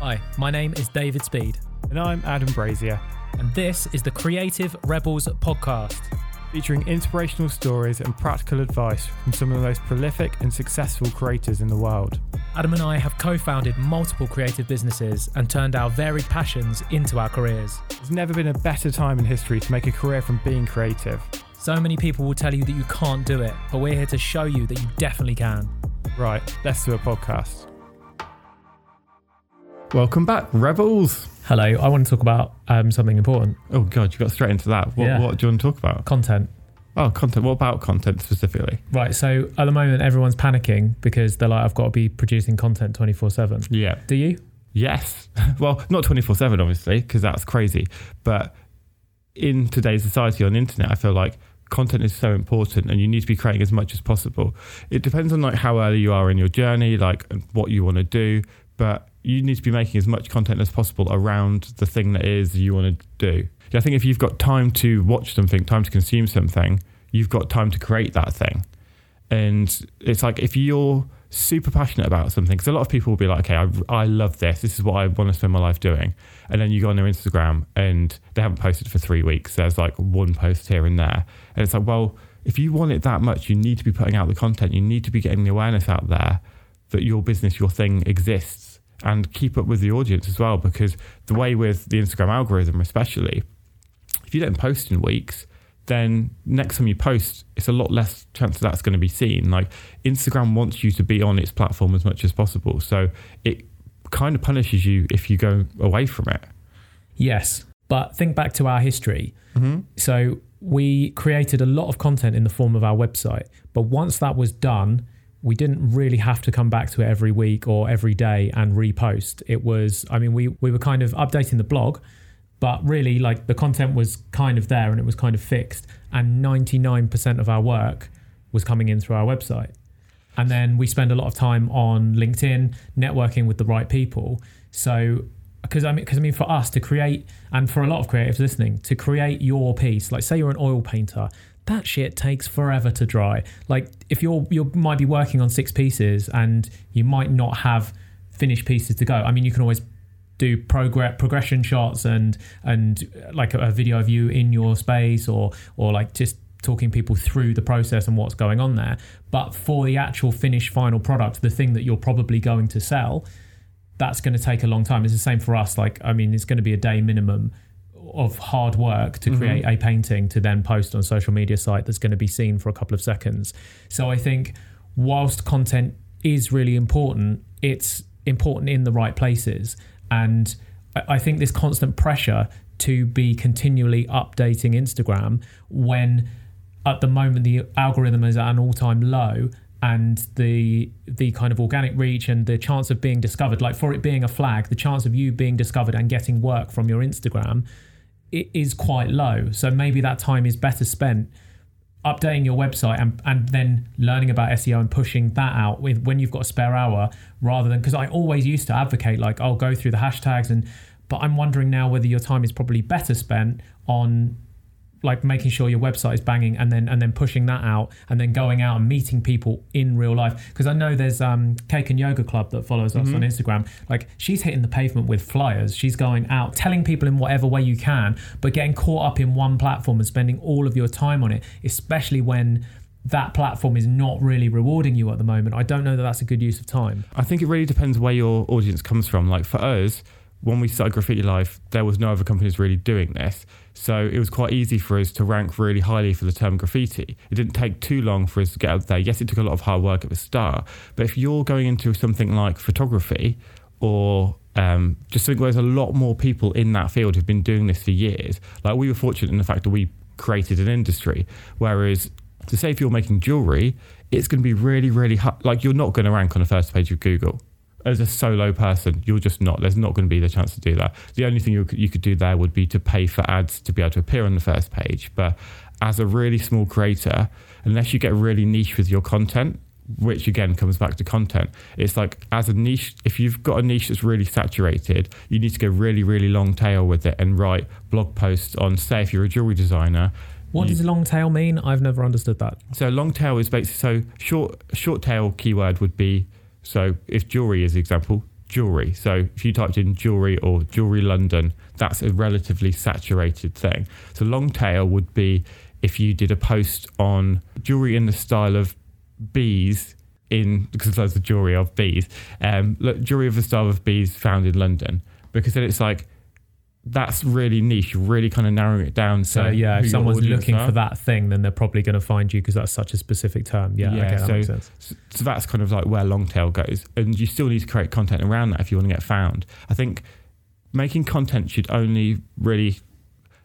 Hi, my name is David Speed, And I'm Adam Brazier, and this is the Creative Rebels podcast. featuring inspirational stories and practical advice from some of the most prolific and successful creators in the world. Adam and I have co founded multiple creative businesses and turned our varied passions into our careers. There's never been a better time in history to make a career from being creative. So many people will tell you that you can't do it, but we're here to show you that you definitely can. Right, let's do a podcast. Welcome back, Rebels. Hello, I want to talk about um, something important Oh, God, you got straight into that. What, Yeah. what do you want to talk about? content. Oh, content. What about content specifically? Right, so at the moment, everyone's panicking because they're like, I've got to be producing content 24 7. Yeah. Do you? Yes. well, not 24 7, obviously, because that's crazy. But in today's society on the internet, I feel like content is so important and you need to be creating as much as possible. It depends on like how early you are in your journey, like and what you want to do, but you need to be making as much content as possible around the thing that is you want to do. I think if you've got time to watch something, time to consume something, you've got time to create that thing. And it's like if you're super passionate about something, because a lot of people will be like, okay, I, I love this. This is what I want to spend my life doing. And then you go on their Instagram and they haven't posted for three weeks. There's like one post here and there. And it's like, well, if you want it that much, you need to be putting out the content. You need to be getting the awareness out there that your business, your thing exists and keep up with the audience as well. Because the way with the Instagram algorithm, especially, if you don't post in weeks, then next time you post, it's a lot less chance that that's going to be seen. Like Instagram wants you to be on its platform as much as possible. So it kind of punishes you if you go away from it. Yes. But think back to our history. Mm-hmm. So we created a lot of content in the form of our website. But once that was done, we didn't really have to come back to it every week or every day and repost. It was, I mean, we, we were kind of updating the blog, but really like the content was kind of there and it was kind of fixed. And 99% of our work was coming in through our website. And then we spend a lot of time on LinkedIn, networking with the right people. So, because I mean, because I mean, for us to create, and for a lot of creatives listening, to create your piece, like say you're an oil painter, that shit takes forever to dry. Like if you're you might be working on six pieces and you might not have finished pieces to go. I mean, you can always do progress progression shots and and uh, like a, a video of you in your space or or like just talking people through the process and what's going on there but for the actual finished final product the thing that you're probably going to sell that's going to take a long time it's the same for us like i mean it's going to be a day minimum of hard work to mm-hmm. create a painting to then post on a social media site that's going to be seen for a couple of seconds. So i think whilst content is really important it's important in the right places. And I I think this constant pressure to be continually updating Instagram when at the moment the algorithm is at an all-time low and the the kind of organic reach and the chance of being discovered like for it being a flag the chance of you being discovered and getting work from your Instagram it is quite low. So maybe that time is better spent updating your website and, and then learning about SEO and pushing that out with when you've got a spare hour rather than because I always used to advocate like I'll go through the hashtags and but I'm wondering now whether your time is probably better spent on like making sure your website is banging and then and then pushing that out and then going out and meeting people in real life. Because I know there's um Cake and Yoga Club that follows us on Instagram. Like she's hitting the pavement with flyers. She's going out telling people in whatever way you can but getting caught up in one platform and spending all of your time on it especially when that platform is not really rewarding you at the moment. I don't know that that's a good use of time. I think it really depends where your audience comes from. Like for us, when we started Graffiti Life, there was no other companies really doing this. So it was quite easy for us to rank really highly for the term graffiti. It didn't take too long for us to get out there. Yes, it took a lot of hard work at the start, but if you're going into something like photography or um, just where there's a lot more people in that field who've been doing this for years, like we were fortunate in the fact that we created an industry. Whereas to say if you're making jewelry, it's going to be really, really hard. Like you're not going to rank on the first page of Google as a solo person, you're just not. There's not going to be the chance to do that. The only thing you could, you could do there would be to pay for ads to be able to appear on the first page. But as a really small creator, unless you get really niche with your content, which again comes back to content, it's like as a niche, if you've got a niche that's really saturated, you need to go really, really long tail with it and write blog posts on, say, if you're a jewelry designer. what you- does long tail mean I've never understood that so long tail is basically so short short tail keyword would be so if jewelry is the example, jewelry. So if you typed in jewelry or jewelry London, that's a relatively saturated thing. So long tail would be if you did a post on jewelry in the style of bees in because there's the jewelry of bees, um, jewelry of the style of bees found in London. Because then it's like that's really niche, You're really kind of narrowing it down. So yeah, if someone's looking are. for that thing, then they're probably going to find you because that's such a specific term. Yeah, yeah. Okay, that so, makes sense. so that's kind of like where long tail goes, and you still need to create content around that if you want to get found. I think making content should only really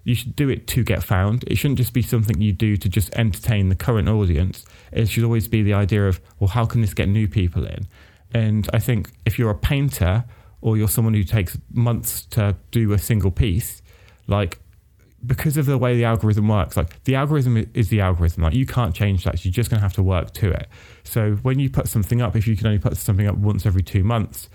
you should do it to get found. It shouldn't just be something you do to just entertain the current audience. It should always be the idea of, well, how can this get new people in? And I think if you're a painter or you're someone who takes months to do a single piece, like because of the way the algorithm works, like the algorithm is the algorithm. Like you can't change that. So You're just going to have to work to it. So when you put something up, if you can only put something up once every two months,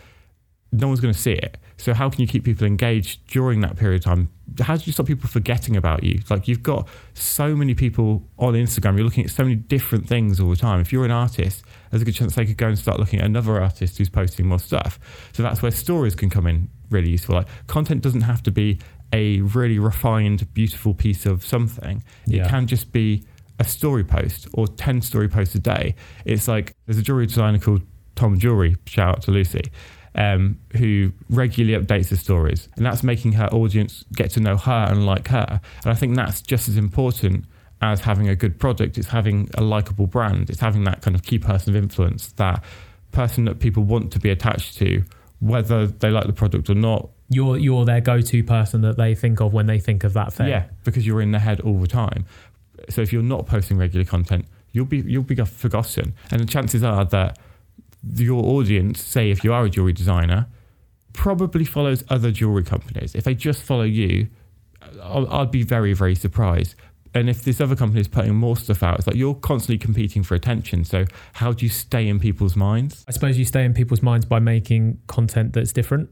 no one's going to see it. So how can you keep people engaged during that period of time? How do you stop people forgetting about you? Like you've got so many people on Instagram. You're looking at so many different things all the time. If you're an artist, there's a good chance they could go and start looking at another artist who's posting more stuff. So that's where stories can come in really useful. Like content doesn't have to be a really refined, beautiful piece of something. Yeah. It can just be a story post or 10 story posts a day. It's like there's a jewelry designer called Tom Jewelry, shout out to Lucy um, who regularly updates the stories, and that's making her audience get to know her and like her. And I think that's just as important as having a good product. It's having a likable brand. It's having that kind of key person of influence, that person that people want to be attached to, whether they like the product or not. You're you're their go-to person that they think of when they think of that thing. Yeah, because you're in their head all the time. So if you're not posting regular content, you'll be you'll be forgotten, and the chances are that your audience, say if you are a jewelry designer, probably follows other jewelry companies. If they just follow you, I'll, I'd be very, very surprised. And if this other company is putting more stuff out, it's like you're constantly competing for attention. So how do you stay in people's minds? I suppose you stay in people's minds by making content that's different.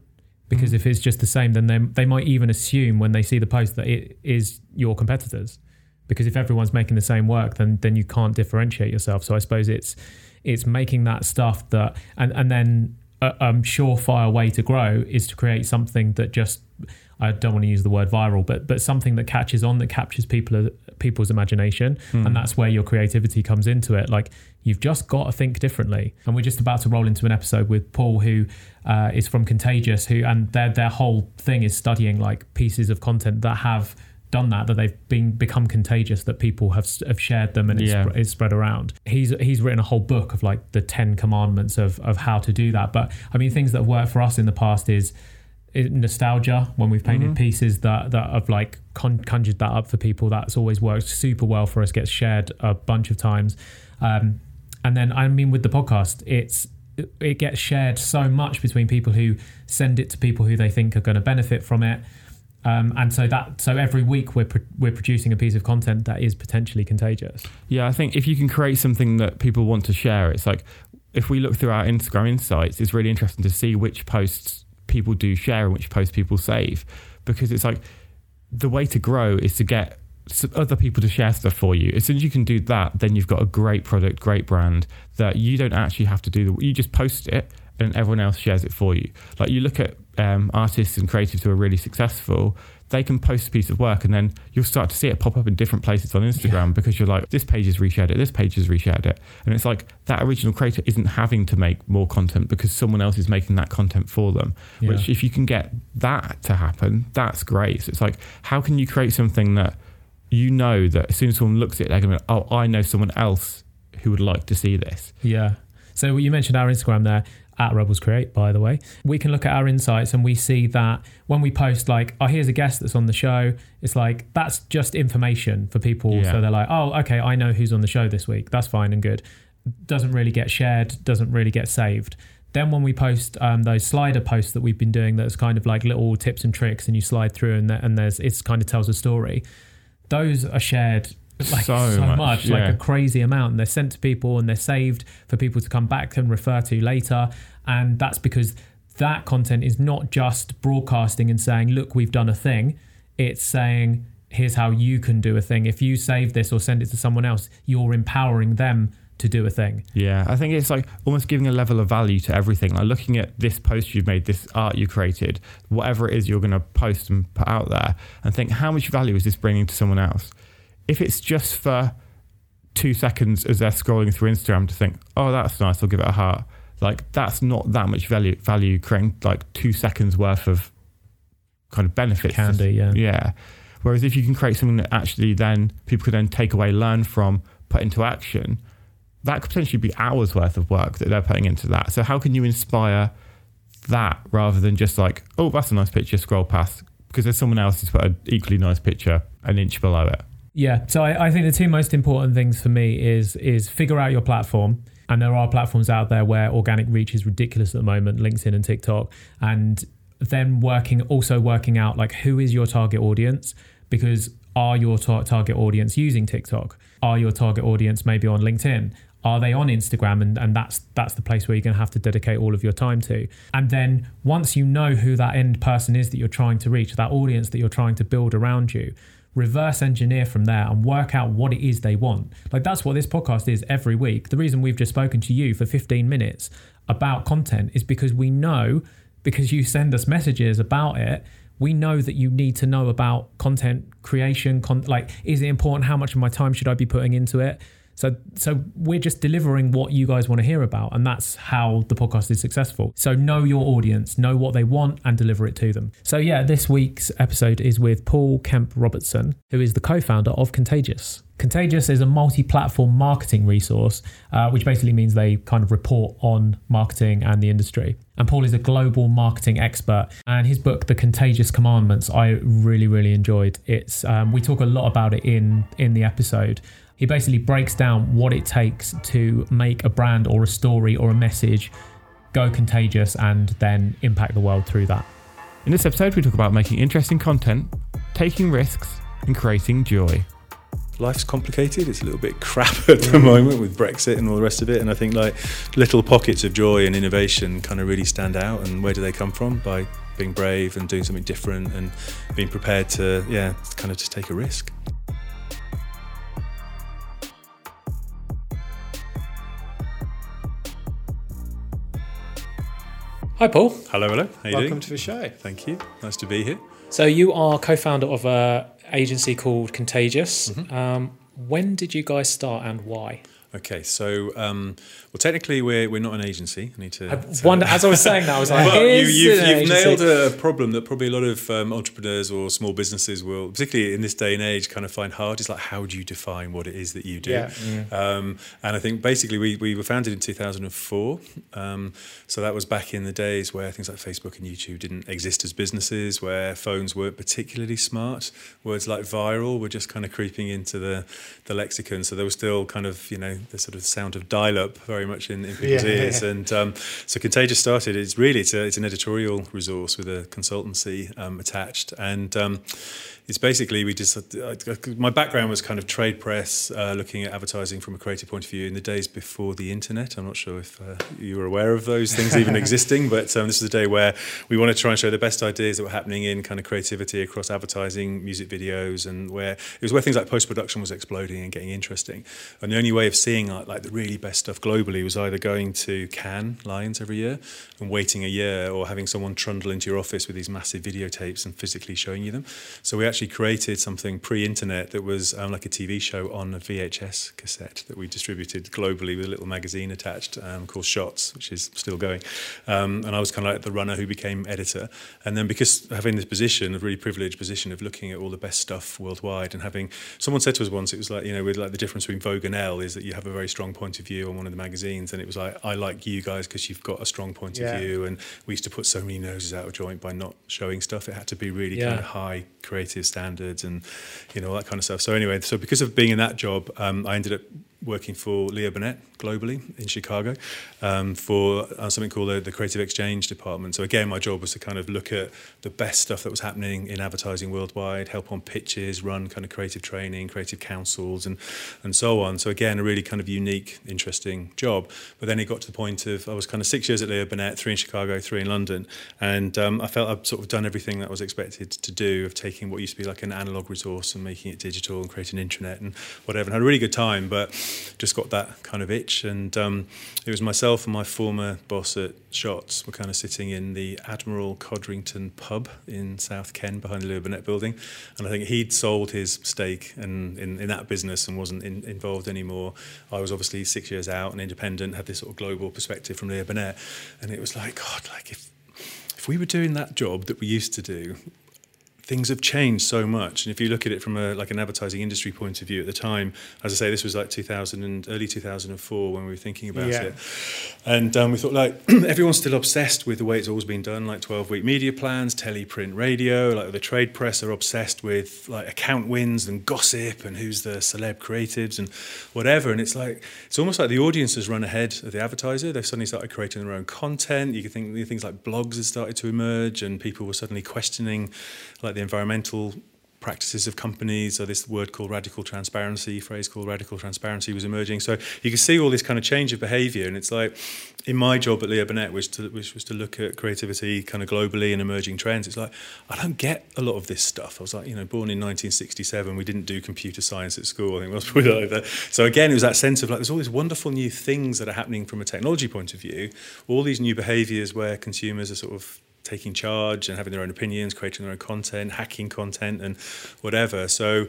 Because mm. if it's just the same, then they, they might even assume when they see the post that it is your competitors. Because if everyone's making the same work, then then you can't differentiate yourself. So I suppose it's it's making that stuff that and and then a um, surefire way to grow is to create something that just I don't want to use the word viral, but but something that catches on, that captures people people's imagination, mm. and that's where your creativity comes into it. Like you've just got to think differently. And we're just about to roll into an episode with Paul, who uh, is from Contagious, who and their their whole thing is studying like pieces of content that have done that that they've been become contagious that people have have shared them and it's, yeah. it's spread around he's he's written a whole book of like the 10 commandments of of how to do that but i mean things that have worked for us in the past is, is nostalgia when we've painted mm-hmm. pieces that that have like con- conjured that up for people. That's always worked super well for us gets shared a bunch of times. Um, and then i mean with the podcast it's it gets shared so much between people who send it to people who they think are going to benefit from it. Um, and so that so every week we're pro- we're producing a piece of content that is potentially contagious. Yeah, I think if you can create something that people want to share, it's like if we look through our Instagram insights, it's really interesting to see which posts people do share and which posts people save, because it's like the way to grow is to get other people to share stuff for you. As soon as you can do that, then you've got a great product, great brand that you don't actually have to do. The, you just post it and everyone else shares it for you. Like you look at um, artists and creatives who are really successful, they can post a piece of work and then you'll start to see it pop up in different places on Instagram yeah. because you're like, this page has reshared it, this page has reshared it. And it's like that original creator isn't having to make more content because someone else is making that content for them. Yeah. Which, if you can get that to happen, that's great. So it's like, how can you create something that you know that as soon as someone looks at it, they're going to, oh, I know someone else who would like to see this. Yeah. So you mentioned our Instagram there at Rebels Create, by the way, we can look at our insights and we see that when we post, like, oh, here's a guest that's on the show, it's like that's just information for people. Yeah. So they're like, oh, okay, I know who's on the show this week. That's fine and good. Doesn't really get shared, doesn't really get saved. Then when we post um, those slider posts that we've been doing, that's kind of like little tips and tricks, and you slide through, and, and there's it's kind of tells a story. Those are shared like so, so much, much yeah. like a crazy amount. And they're sent to people and they're saved for people to come back and refer to later. And that's because that content is not just broadcasting and saying, look, we've done a thing. It's saying, here's how you can do a thing. If you save this or send it to someone else, you're empowering them to do a thing. Yeah, I think it's like almost giving a level of value to everything. Like looking at this post you've made, this art you created, whatever it is you're going to post and put out there, and think how much value is this bringing to someone else? If it's just for two seconds as they're scrolling through Instagram to think, oh, that's nice, I'll give it a heart. Like that's not that much value. Value creating like two seconds worth of kind of benefits. Can do, yeah. Yeah. Whereas if you can create something that actually then people could then take away, learn from, put into action, that could potentially be hours worth of work that they're putting into that. So how can you inspire that rather than just like, oh, that's a nice picture, scroll past because there's someone else who's put an equally nice picture an inch below it. Yeah. So I, I think the two most important things for me is is figure out your platform. And there are platforms out there where organic reach is ridiculous at the moment, LinkedIn and TikTok. And then working also working out like who is your target audience because are your tar- target audience using TikTok? Are your target audience maybe on LinkedIn? Are they on Instagram? And, and that's that's the place where you're going to have to dedicate all of your time to. And then once you know who that end person is that you're trying to reach, that audience that you're trying to build around you, reverse engineer from there and work out what it is they want. Like that's what this podcast is every week. The reason we've just spoken to you for 15 minutes about content is because we know because you send us messages about it we know that you need to know about content creation con- like is it important how much of my time should i be putting into it so so we're just delivering what you guys want to hear about and that's how the podcast is successful. So know your audience, know what they want and deliver it to them. So yeah, this week's episode is with Paul Kemp Robertson, who is the co-founder of Contagious. Contagious is a multi platform marketing resource, uh, which basically means they kind of report on marketing and the industry. And Paul is a global marketing expert. And his book, The Contagious Commandments, I really, really enjoyed. It's um, we talk a lot about it in in the episode. He basically breaks down what it takes to make a brand or a story or a message go contagious and then impact the world through that. In this episode, we talk about making interesting content, taking risks, and creating joy. Life's complicated. It's a little bit crap at the mm. moment with Brexit and all the rest of it. And I think like little pockets of joy and innovation kind of really stand out. And where do they come from? By being brave and doing something different and being prepared to, yeah, kind of just take a risk. Hi, Paul. Hello, hello. How are you Welcome doing? to the show. Thank you. Nice to be here. So, you are co-founder of an agency called Contagious. Mm-hmm. Um, when did you guys start and why? Okay, so um, well, technically we're we're not an agency. I need to. I wonder, as I was saying that, I was like, Well, you, "Here's you've, you've nailed a problem that probably a lot of um, entrepreneurs or small businesses will, particularly in this day and age, kind of find hard. Is like, how do you define what it is that you do? Yeah. Um, and I think basically we, we were founded in 2004. Um, so that was back in the days where things like Facebook and YouTube didn't exist as businesses, where phones weren't particularly smart. Words like viral were just kind of creeping into the, the lexicon. So there was still kind of, you know, the sort of sound of dial up very much in, in people's Yeah. ears. And um, so Contagious started. It's really it's, a, it's an editorial resource with a consultancy um, attached, and um, it's basically we just uh, my background was kind of trade press, uh, looking at advertising from a creative point of view in the days before the internet. I'm not sure if uh, you were aware of those things even existing, but um, this is a day where we want to try and show the best ideas that were happening in kind of creativity across advertising, music videos, and where it was where things like post production was exploding and getting interesting. And the only way of seeing like, like the really best stuff globally was either going to Cannes Lions every year and waiting a year, or having someone trundle into your office with these massive videotapes and physically showing you them. So we actually created something pre-internet that was um, like a TV show on a VHS cassette that we distributed globally with a little magazine attached um, called Shots, which is still going. Um, and I was kind of like the runner who became editor. And then because having this position, a really privileged position of looking at all the best stuff worldwide and having someone said to us once, it was like you know, with like the difference between Vogue and Elle is that you have a very strong point of view on one of the magazines, and it was like I like you guys because you've got a strong point Yeah. of view, and we used to put so many noses out of joint by not showing stuff. It had to be really Yeah. kind of high creative standards and you know all that kind of stuff. So anyway, so because of being in that job, um, I ended up working for Leo Burnett globally in Chicago um, for uh, something called the, the Creative Exchange Department. So again, my job was to kind of look at the best stuff that was happening in advertising worldwide, help on pitches, run kind of creative training, creative councils, and and so on. So again, a really kind of unique, interesting job. But then it got to the point of I was kind of six years at Leo Burnett, three in Chicago, three in London, and um, I felt I'd sort of done everything that I was expected to do of taking what used to be like an analog resource and making it digital and creating an intranet and whatever. And I had a really good time, but just got that kind of itch. And um, it was myself and my former boss at Shots were kind of sitting in the Admiral Codrington pub in South Ken behind the Lou Burnett building. And I think he'd sold his stake and in, in that business and wasn't in, involved anymore. I was obviously six years out and independent, had this sort of global perspective from Leo Burnett. And it was like, God, like if if we were doing that job that we used to do, things have changed so much. And if you look at it from a like an advertising industry point of view at the time, as I say, this was like 2000 and early 2004 when we were thinking about yeah. it. And um, we thought like everyone's still obsessed with the way it's always been done, like 12 week media plans, tele, print, radio. Like the trade press are obsessed with like account wins and gossip and who's the celeb creatives and whatever. And it's like it's almost like the audience has run ahead of the advertiser. They've suddenly started creating their own content. You can think things like blogs have started to emerge, and people were suddenly questioning like the environmental practices of companies, or this word called radical transparency, phrase called radical transparency was emerging. So you can see all this kind of change of behaviour, and it's like in my job at Leo Burnett, which, to, which was to look at creativity kind of globally and emerging trends. It's like I don't get a lot of this stuff. I was like, you know, born in 1967, we didn't do computer science at school. I think was probably like that. So again, it was that sense of like there's all these wonderful new things that are happening from a technology point of view, all these new behaviours where consumers are sort of taking charge and having their own opinions, creating their own content, hacking content, and whatever. So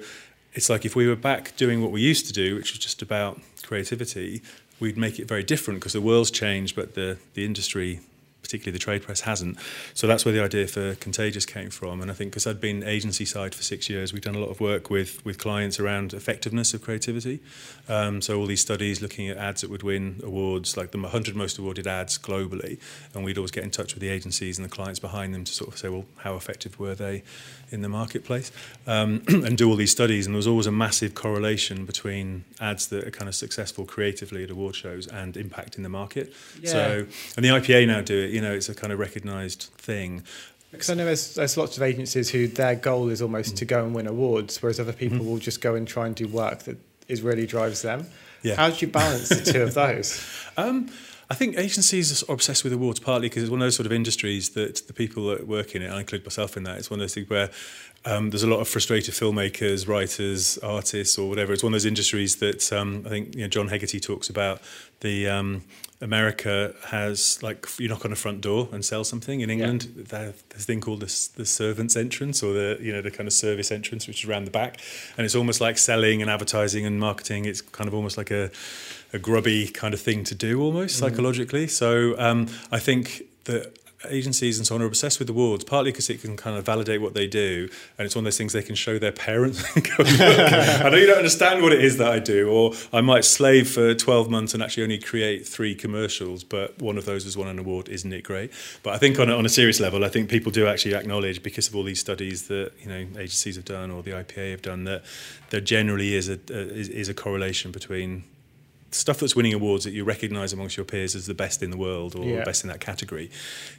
it's like if we were back doing what we used to do, which was just about creativity, we'd make it very different because the world's changed, but the the industry particularly the trade press hasn't. So that's where the idea for Contagious came from. And I think because I'd been agency side for six years, we've done a lot of work with with clients around effectiveness of creativity. Um, so all these studies looking at ads that would win awards, like the 100 most awarded ads globally, and we'd always get in touch with the agencies and the clients behind them to sort of say, well, how effective were they in the marketplace, um, and do all these studies. And there was always a massive correlation between ads that are kind of successful creatively at award shows and impact in the market. Yeah. So, and the IPA now do it. You know, it's a kind of recognised thing. Because I know there's, there's lots of agencies who their goal is almost mm. to go and win awards, whereas other people mm. will just go and try and do work that is really drives them. Yeah. How do you balance the two of those? Um, I think agencies are obsessed with awards partly because it's one of those sort of industries that the people that work in it, I include myself in that, it's one of those things where um, there's a lot of frustrated filmmakers, writers, artists, or whatever. It's one of those industries that um, I think you know, John Hegarty talks about. The um, America has like you knock on a front door and sell something. In England, yeah. there's a thing called the, the servants entrance or the you know the kind of service entrance, which is around the back, and it's almost like selling and advertising and marketing. It's kind of almost like a a grubby kind of thing to do almost mm. psychologically. So um, I think that agencies and so on are obsessed with awards, partly because it can kind of validate what they do, and it's one of those things they can show their parents. I know you don't understand what it is that I do, or I might slave for 12 months and actually only create three commercials, but one of those has won an award. Isn't it great? But I think on a, on a serious level, I think people do actually acknowledge, because of all these studies that you know agencies have done or the IPA have done, that there generally is a, a is, is a correlation between stuff that's winning awards that you recognise amongst your peers as the best in the world or yeah. best in that category,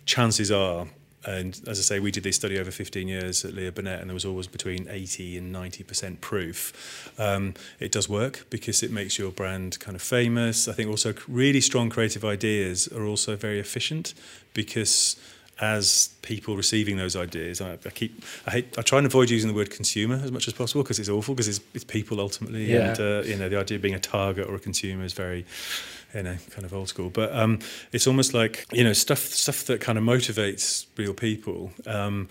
chances are, and as I say, we did this study over 15 years at Leo Burnett, and there was always between 80 and 90% proof. Um, it does work because it makes your brand kind of famous. I think also really strong creative ideas are also very efficient because as people receiving those ideas. I, I, keep, I hate, I try and avoid using the word consumer as much as possible because it's awful because it's, it's people ultimately, yeah. and uh, you know the idea of being a target or a consumer is very, you know, kind of old school. But um, it's almost like you know stuff stuff that kind of motivates real people. Um,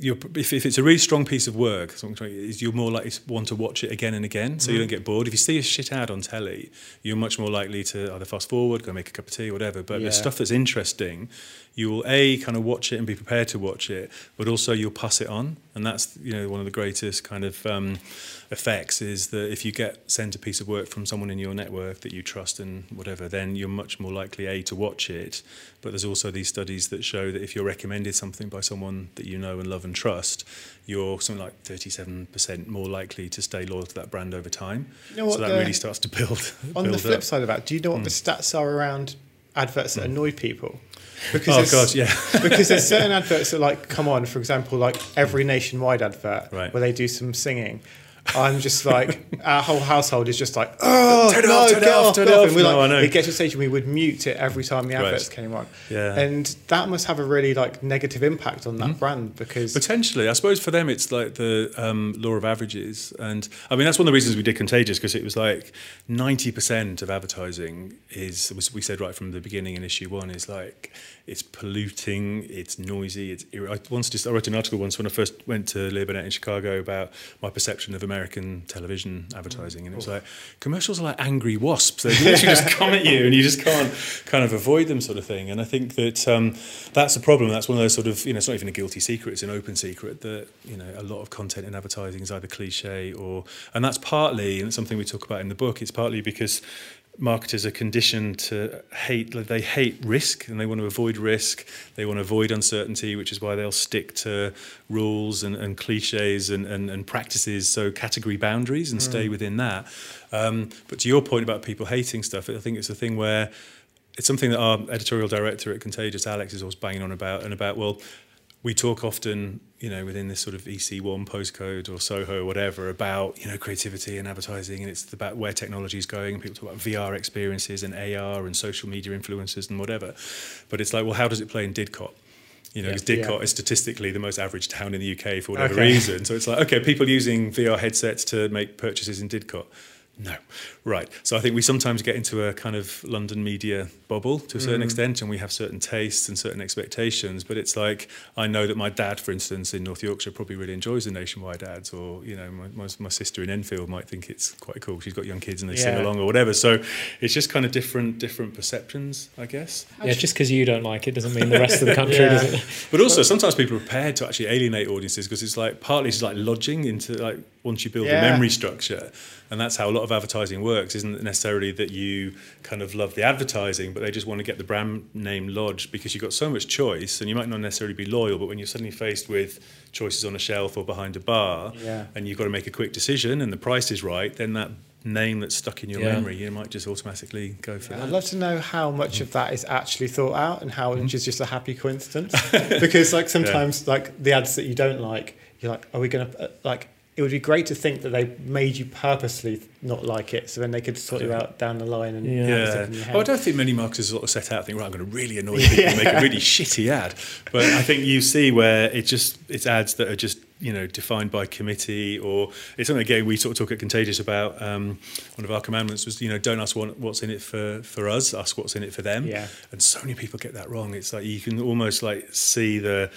if, if it's a really strong piece of work, you're more likely to want to watch it again and again, so mm. you don't get bored. If you see a shit ad on telly, you're much more likely to either fast forward, go make a cup of tea, whatever. But yeah. the stuff that's interesting, you will a kind of watch it and be prepared to watch it, but also you'll pass it on, and that's you know one of the greatest kind of um, effects is that if you get sent a piece of work from someone in your network that you trust and whatever, then you're much more likely a to watch it. But there's also these studies that show that if you're recommended something by someone that you know and love and trust, you're something like 37% more likely to stay loyal to that brand over time. You know so that the, really starts to build. On build the flip up. side of that, do you know what mm. the stats are around adverts that mm. annoy people? Because oh god, yeah. because there's certain adverts that like come on, for example, like every nationwide advert right. where they do some singing, I'm just like our whole household is just like oh turn it no, off, turn it get off, off, turn get it off. And we No, like know. it gets to a stage where we would mute it every time the Right. adverts came on. Yeah. and that must have a really like negative impact on that brand because Potentially, I suppose for them it's like the um, law of averages, and I mean that's one of the reasons we did Contagious because it was like ninety percent of advertising is was we said right from the beginning in issue one is like it's polluting, it's noisy, it's. ir- I once just I wrote an article once when I first went to Burnett in Chicago about my perception of American television advertising, and it was like commercials are like angry wasps. They literally just come at you, and you just can't kind of avoid them, sort of thing. And I think that um, that's a problem. That's one of those sort of you know, it's not even a guilty secret; it's an open secret that you know a lot of content in advertising is either cliche or, and that's partly, and it's something we talk about in the book. It's partly because marketers are conditioned to hate they hate risk and they want to avoid risk. They want to avoid uncertainty which is why they'll stick to rules and, and cliches and, and, and practices so category boundaries and stay within that. Um, but to your point about people hating stuff i think it's a thing where it's something that our editorial director at Contagious, Alex, is always banging on about, and about well, we talk often, you know, within this sort of EC1 postcode or Soho or whatever about, you know, creativity and advertising, and it's about where technology is going. And people talk about VR experiences and AR and social media influencers and whatever. But it's like, well, how does it play in Didcot? You know, because Didcot Yeah. is statistically the most average town in the UK for whatever Okay. reason. So it's like, okay, people using VR headsets to make purchases in Didcot. No. Right. So I think we sometimes get into a kind of London media bubble to a certain mm. extent, and we have certain tastes and certain expectations. But it's like, I know that my dad, for instance, in North Yorkshire, probably really enjoys the nationwide ads, or, you know, my, my, my sister in Enfield might think it's quite cool. She's got young kids and they sing along or whatever. So it's just kind of different, different perceptions, I guess. Yeah, just because you don't like it doesn't mean the rest of the country Yeah. doesn't. But also, sometimes people are prepared to actually alienate audiences because it's like partly it's like lodging into like once you build Yeah. the memory structure, and that's how a lot of advertising works. Isn't necessarily that you kind of love the advertising, but they just want to get the brand name lodged because you've got so much choice, and you might not necessarily be loyal. But when you're suddenly faced with choices on a shelf or behind a bar, Yeah. and you've got to make a quick decision, and the price is right, then that name that's stuck in your Yeah. memory, you might just automatically go for it. I'd love to know how much of that is actually thought out and how Mm-hmm. much is just a happy coincidence. because like sometimes like the ads that you don't like, you're like, are we going to like? It would be great to think that they made you purposely not like it, so then they could sort you out down the line and Yeah. have stuff in your Yeah. head. Oh, I don't think many marketers sort of set out think, right, I'm going to really annoy people and make a really shitty ad. But I think you see where it just it's ads that are just you know defined by committee or it's something again we sort of talk at Contagious about. Um, one of our commandments was you know don't ask what, what's in it for for us, ask what's in it for them. Yeah. And so many people get that wrong. It's like you can almost like see the.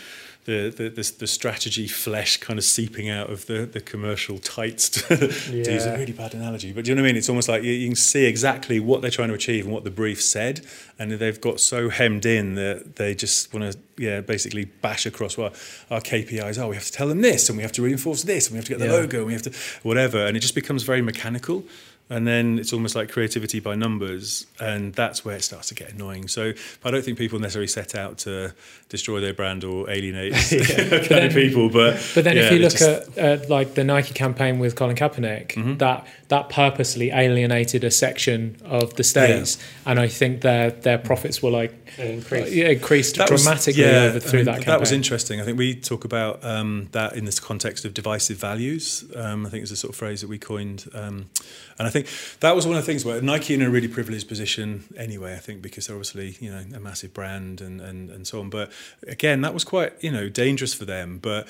The, the, the, the strategy flesh kind of seeping out of the, the commercial tights to, to use a really bad analogy, but do you know what I mean? It's almost like you, you can see exactly what they're trying to achieve and what the brief said, and they've got so hemmed in that they just want to, yeah, basically bash across. Well, our KPIs are oh, we have to tell them this, and we have to reinforce this, and we have to get the Yeah. logo, and we have to whatever, and it just becomes very mechanical. And then it's almost like creativity by numbers, and that's where it starts to get annoying. So I don't think people necessarily set out to destroy their brand or alienate kind of people. But But then yeah, if you look just- at uh, like the Nike campaign with Colin Kaepernick, Mm-hmm. that that purposely alienated a section of the states, and I think their their profits were like increased. yeah, increased That was- dramatically yeah, over through I mean, that campaign. That was interesting. I think we talk about um, that in this context of divisive values. Um, I think it's a sort of phrase that we coined. Um, and I think that was one of the things where Nike in a really privileged position anyway, I think, because they're obviously, you know, a massive brand and, and, and so on. But again, that was quite, you know, dangerous for them. But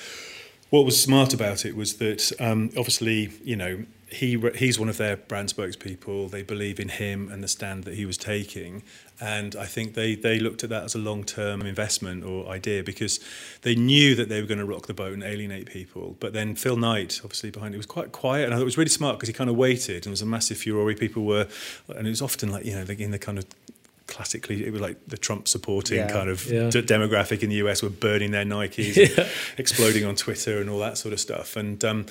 what was smart about it was that um, obviously, you know, he he's one of their brand spokespeople. They believe in him and the stand that he was taking, and I think they they looked at that as a long term investment or idea because they knew that they were going to rock the boat and alienate people. But then Phil Knight, obviously behind it, was quite quiet, and I thought it was really smart because he kind of waited, and there was a massive furore. People were, and it was often like you know in the kind of classically it was like the Trump supporting Yeah. kind of Yeah. d- demographic in the US were burning their Nikes, and exploding on Twitter and all that sort of stuff. And um,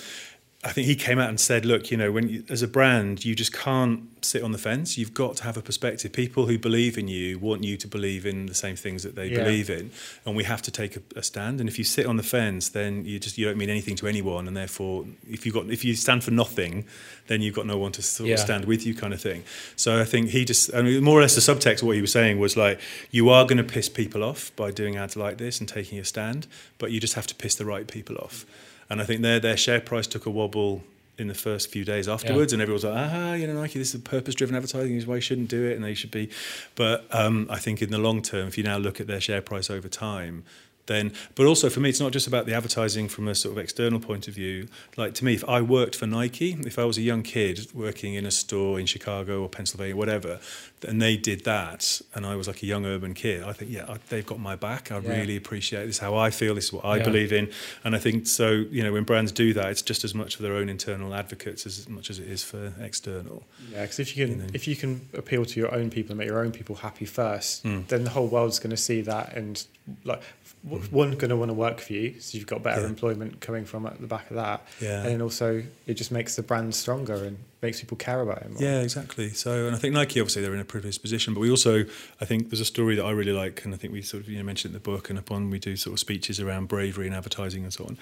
I think he came out and said, "Look, you know, when you, as a brand, you just can't sit on the fence. You've got to have a perspective. People who believe in you want you to believe in the same things that they Yeah. believe in, and we have to take a, a stand. And if you sit on the fence, then you just you don't mean anything to anyone, and therefore, if you got if you stand for nothing, then you've got no one to sort Yeah. of stand with you, kind of thing. So I think he just, I mean, more or less the subtext of what he was saying was like, you are going to piss people off by doing ads like this and taking a stand, but you just have to piss the right people off. And I think their their share price took a wobble in the first few days afterwards, yeah. and everyone's like, ah, you know, Nike, this is a purpose-driven advertising. This is why you shouldn't do it, and they should be. But um, I think in the long term, if you now look at their share price over time, then but also for me it's not just about the advertising from a sort of external point of view like to me if i worked for nike if i was a young kid working in a store in chicago or pennsylvania whatever and they did that and i was like a young urban kid i think yeah I, they've got my back i yeah. really appreciate this how i feel this is what i yeah. believe in and i think so you know when brands do that it's just as much for their own internal advocates as much as it is for external yeah because if you can you know. if you can appeal to your own people and make your own people happy first mm. then the whole world's going to see that and like one going to want to work for you, so you've got better yeah. employment coming from at the back of that. Yeah. And then also it just makes the brand stronger and makes people care about it more. Yeah, exactly. So, and I think Nike obviously they're in a privileged position, but we also I think there's a story that I really like, and I think we sort of you know mentioned in the book and upon we do sort of speeches around bravery and advertising and so on,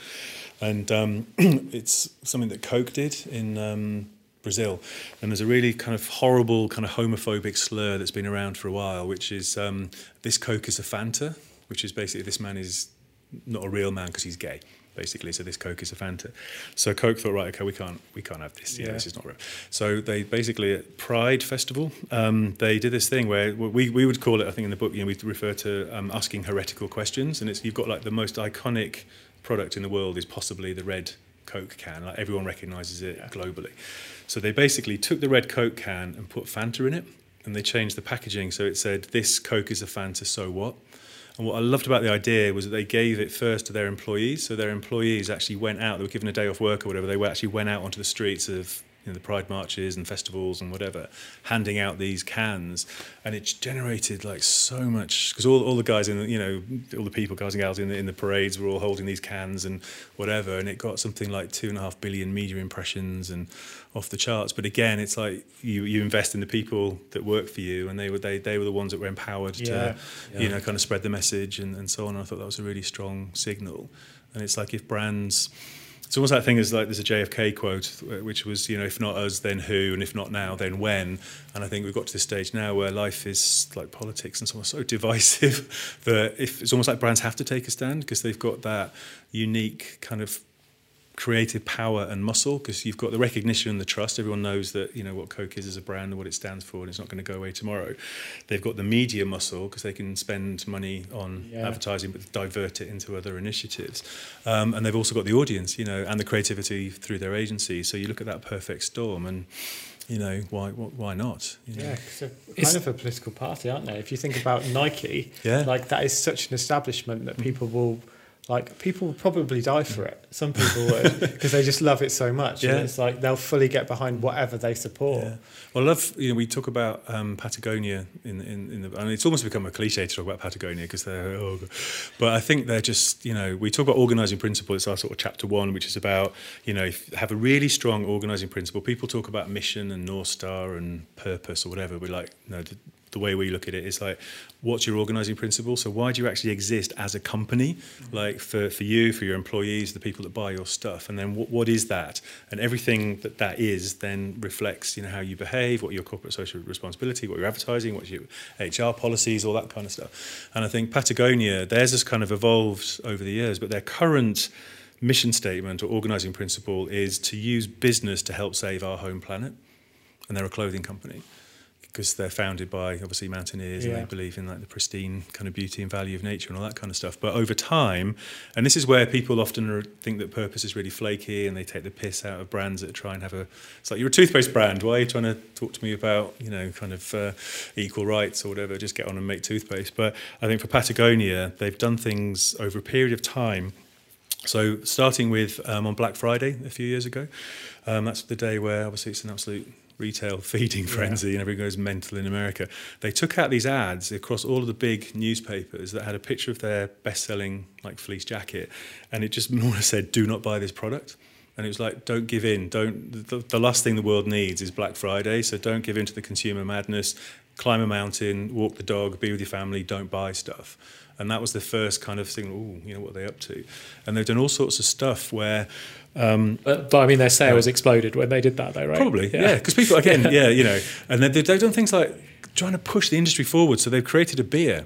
and um, it's something that Coke did in. Um, Brazil, and there's a really kind of horrible, kind of homophobic slur that's been around for a while, which is um, this Coke is a Fanta, which is basically this man is not a real man because he's gay basically. So this Coke is a Fanta. So Coke thought, right, okay, we can't we can't have this. Yeah, yeah. this is not real. So they basically at Pride Festival, um, they did this thing where we, we would call it, I think in the book, you know, we refer to um, asking heretical questions, and it's you've got like the most iconic product in the world is possibly the red Coke can. Like everyone recognises it yeah. globally. So they basically took the red Coke can and put Fanta in it, and they changed the packaging so it said, "This Coke is a Fanta, so what." And what I loved about the idea was that they gave it first to their employees. So their employees actually went out, they were given a day off work or whatever, they actually went out onto the streets of you know, the pride marches and festivals and whatever, handing out these cans, and it generated like so much because all, all the guys in the, you know all the people guys and gals in the, in the parades were all holding these cans and whatever, and it got something like two and a half billion media impressions and off the charts. But again, it's like you you invest in the people that work for you, and they were they they were the ones that were empowered yeah. to yeah. you know kind of spread the message and, and so on. And I thought that was a really strong signal, and it's like if brands it's almost that thing is like there's a JFK quote, which was, you know, if not us, then who, and if not now, then when. And I think we've got to this stage now where life is like politics and so on, so divisive that if it's almost like brands have to take a stand because they've got that unique kind of creative power and muscle because you've got the recognition and the trust. Everyone knows that you know what Coke is as a brand and what it stands for, and it's not going to go away tomorrow. They've got the media muscle because they can spend money on yeah. advertising, but divert it into other initiatives. Um, and they've also got the audience, you know, and the creativity through their agency. So you look at that perfect storm and you know, why why not? You know? Yeah, so kind of a political party, aren't they? If you think about Nike, yeah. like that is such an establishment that people will like people will probably die for it. Some people would because they just love it so much. Yeah. And it's like they'll fully get behind whatever they support. Yeah. Well, I love you know we talk about um, Patagonia in in, in the and it's almost become a cliche to talk about Patagonia because they're oh, but I think they're just you know we talk about organizing principle. It's our sort of chapter one, which is about you know have a really strong organizing principle. People talk about mission and north star and purpose or whatever. We're like no, the, way we look at it. Is like what's your organizing principle? So why do you actually exist as a company? Mm-hmm. Like for, for you for your employees the people that buy your stuff. And then what, what is that? And everything that that is then reflects you know how you behave what your corporate social responsibility what your advertising what your hr policies all that kind of stuff. And i think patagonia theirs has kind of evolved over the years but their current mission statement or organizing principle is to use business to help save our home planet. And they're a clothing company because they're founded by obviously mountaineers yeah. and they believe in like the pristine kind of beauty and value of nature and all that kind of stuff. But over time, and this is where people often think that purpose is really flaky and they take the piss out of brands that try and have a. It's like you're a toothpaste brand. Why are you trying to talk to me about you know kind of uh, equal rights or whatever? Just get on and make toothpaste. But I think for Patagonia, they've done things over a period of time. So starting with um, on Black Friday a few years ago, um, that's the day where obviously it's an absolute retail feeding frenzy yeah. and everyone goes mental in America. They took out these ads across all of the big newspapers that had a picture of their best-selling like fleece jacket, and it just more said, "Do not buy this product." And it was like, don't give in. Don't. The, the last thing the world needs is Black Friday, so don't give in to the consumer madness. Climb a mountain, walk the dog, be with your family. Don't buy stuff. And that was the first kind of thing. Oh, you know what are they up to? And they've done all sorts of stuff where um, but, but, I mean, their sales uh, exploded when they did that, though, right? Probably, yeah. Because yeah, people, again, yeah, you know, and they've, they've done things like trying to push the industry forward. So they've created a beer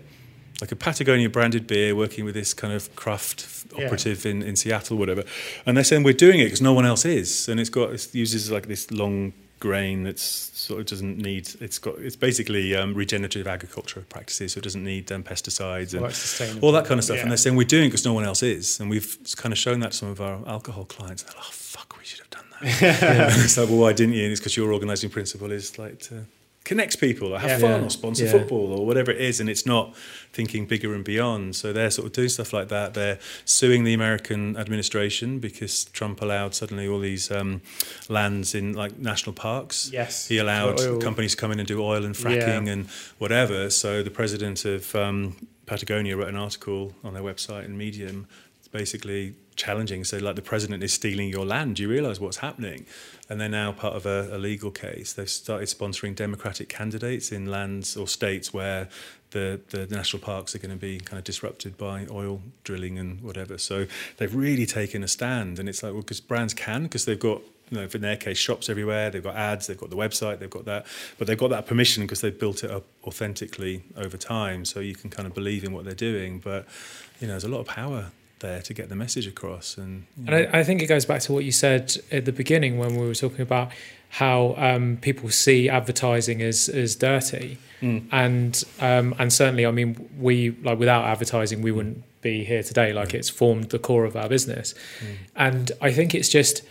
like a Patagonia branded beer working with this kind of craft Yeah. operative in, in Seattle, whatever. And they're saying we're doing it because no one else is. And it's got, it uses like this long grain that's sort of doesn't need, it's got, it's basically um, regenerative agriculture practices. So it doesn't need um, pesticides and All that all that kind of stuff. Yeah. And they're saying we're doing it because no one else is. And we've kind of shown that to some of our alcohol clients. They're like, oh, fuck, we should have done that. it's like, well, why didn't you? And it's because your organising principle is like to connect people or have Yeah. fun Yeah. or sponsor Yeah. football or whatever it is. And it's not thinking bigger and beyond. So they're sort of doing stuff like that. They're suing the American administration because Trump allowed suddenly all these um, lands in like national parks. Yes. He allowed oil. companies to come in and do oil and fracking and whatever. So the president of um, Patagonia wrote an article on their website and Medium, basically challenging. So like the president is stealing your land. Do you realise what's happening? And they're now part of a, a legal case. They've started sponsoring Democratic candidates in lands or states where the, the national parks are going to be kind of disrupted by oil drilling and whatever. So they've really taken a stand. And it's like, well, because brands can, because they've got you know, in their case, shops everywhere. They've got ads, they've got the website, they've got that, but they've got that permission because they've built it up authentically over time. So you can kind of believe in what they're doing. But you know, there's a lot of power there to get the message across. And, you know, And I, I think it goes back to what you said at the beginning when we were talking about how um, people see advertising as as dirty, Mm. and um, and certainly, I mean, we like without advertising, we wouldn't be here today. Like it's formed the core of our business, and I think it's just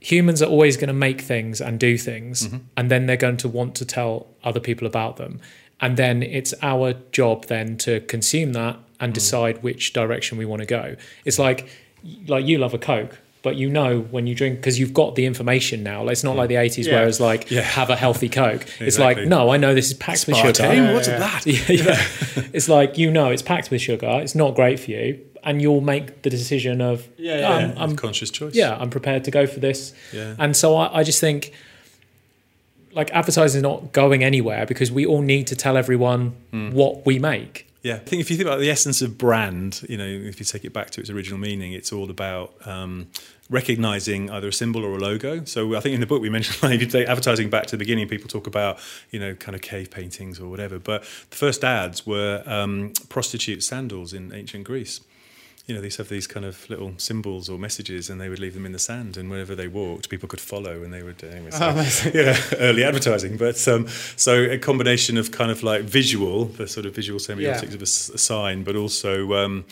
humans are always going to make things and do things, and then they're going to want to tell other people about them, and then it's our job then to consume that and decide which direction we want to go. It's like like you love a coke. But you know when you drink because you've got the information now. Like, it's not like the eighties Yeah. where it's like Yeah. have a healthy coke. It's like no, I know this is packed with sugar. What's that? Yeah, it's like you know it's packed with sugar. It's not great for you, and you'll make the decision of Yeah, yeah. I'm, conscious choice. yeah, I'm prepared to go for this. Yeah. And so I, I just think like advertising is not going anywhere because we all need to tell everyone Hmm. what we make. Yeah, I think if you think about the essence of brand, you know, if you take it back to its original meaning, it's all about um, recognizing either a symbol or a logo. So I think in the book we mentioned, like, if you take advertising back to the beginning, people talk about, you know, kind of cave paintings or whatever. But the first ads were um, prostitute sandals in ancient Greece. You know, they used to have these kind of little symbols or messages, and they would leave them in the sand, and wherever they walked, people could follow, and they would. Uh, anyway, so, Oh, amazing. yeah, early advertising. But um, so a combination of kind of like visual, the sort of visual semiotics Yeah. of a sign, but also um,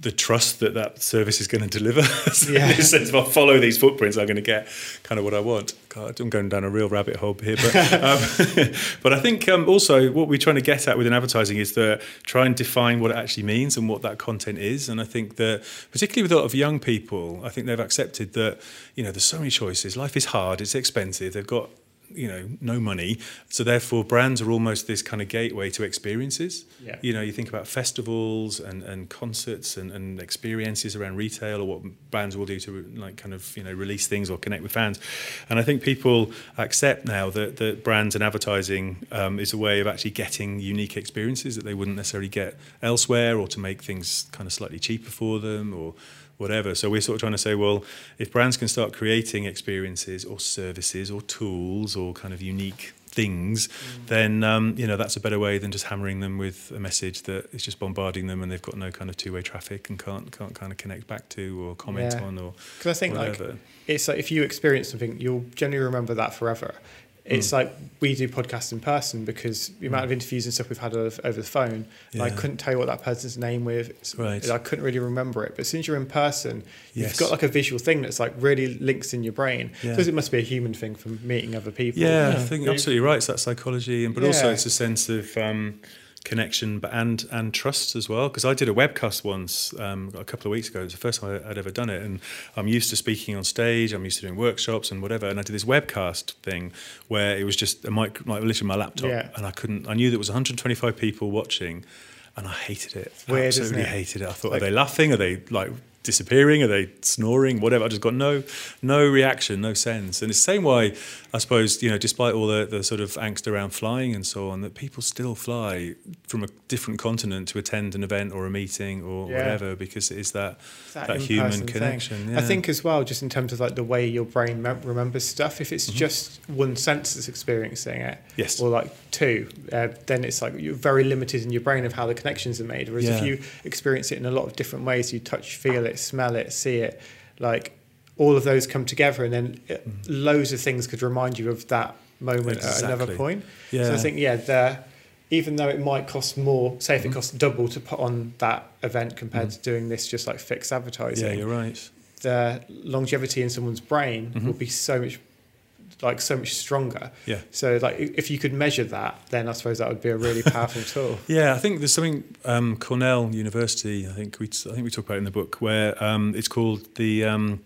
the trust that that service is going to deliver. so Yeah. In the sense, if I follow these footprints, I'm going to get kind of what I want. God, I'm going down a real rabbit hole here, but um, but I think um, also what we're trying to get at within advertising is to try and define what it actually means and what that content is. And I think that particularly with a lot of young people, I think they've accepted that you know there's so many choices. Life is hard. It's expensive. They've got you know no money. So therefore brands are almost this kind of gateway to experiences. Yeah. you know you think about festivals and, and concerts and, and experiences around retail or what brands will do to like kind of you know release things or connect with fans. And i think people accept now that, that brands and advertising um, is a way of actually getting unique experiences that they wouldn't necessarily get elsewhere or to make things kind of slightly cheaper for them or whatever. So we're sort of trying to say, well, if brands can start creating experiences or services or tools or kind of unique things, then um, you know that's a better way than just hammering them with a message that is just bombarding them and they've got no kind of two-way traffic and can't can't kind of connect back to or comment Yeah. on or Because I think whatever. like it's like if you experience something, you'll generally remember that forever. It's like we do podcasts in person because the amount of interviews and stuff we've had over, over the phone, and I couldn't tell you what that person's name was. Right. I couldn't really remember it. But as soon as you're in person, you've got like a visual thing that's like really links in your brain. Yeah. Because it must be a human thing from meeting other people. Yeah, I Yeah. think absolutely right. It's that psychology, and but also it's a sense of um, connection, but and and trust as well. Because I did a webcast once um, a couple of weeks ago. It was the first time I'd ever done it, and I'm used to speaking on stage. I'm used to doing workshops and whatever. And I did this webcast thing where it was just a mic, like literally my laptop, Yeah. and I couldn't. I knew there was 125 people watching, and I hated it. weird, Absolutely it? hated it. I thought, Like- are they laughing? Are they like? Disappearing? Are they snoring? Whatever. I just got no no reaction, no sense. And it's the same way, I suppose, you know, despite all the, the sort of angst around flying and so on, that people still fly from a different continent to attend an event or a meeting or Yeah. whatever because it is that that, that human connection. I think as well, just in terms of like the way your brain remembers stuff. If it's Mm-hmm. just one sense that's experiencing it, Yes. or like two, uh, then it's like you're very limited in your brain of how the connections are made. Whereas if you experience it in a lot of different ways, you touch, feel it, smell it, see it, like all of those come together, and then it, loads of things could remind you of that moment at another point. yeah. So I think yeah, there. Even though it might cost more, say if it Mhm. costs double to put on that event compared to doing this just like fixed advertising, yeah, you're right. the longevity in someone's brain Mhm. will be so much like so much stronger Yeah. so like if you could measure that then i suppose that would be a really powerful tool Yeah, I think there's something um, Cornell University. I think we I think we talk about in the book where um, it's called the um,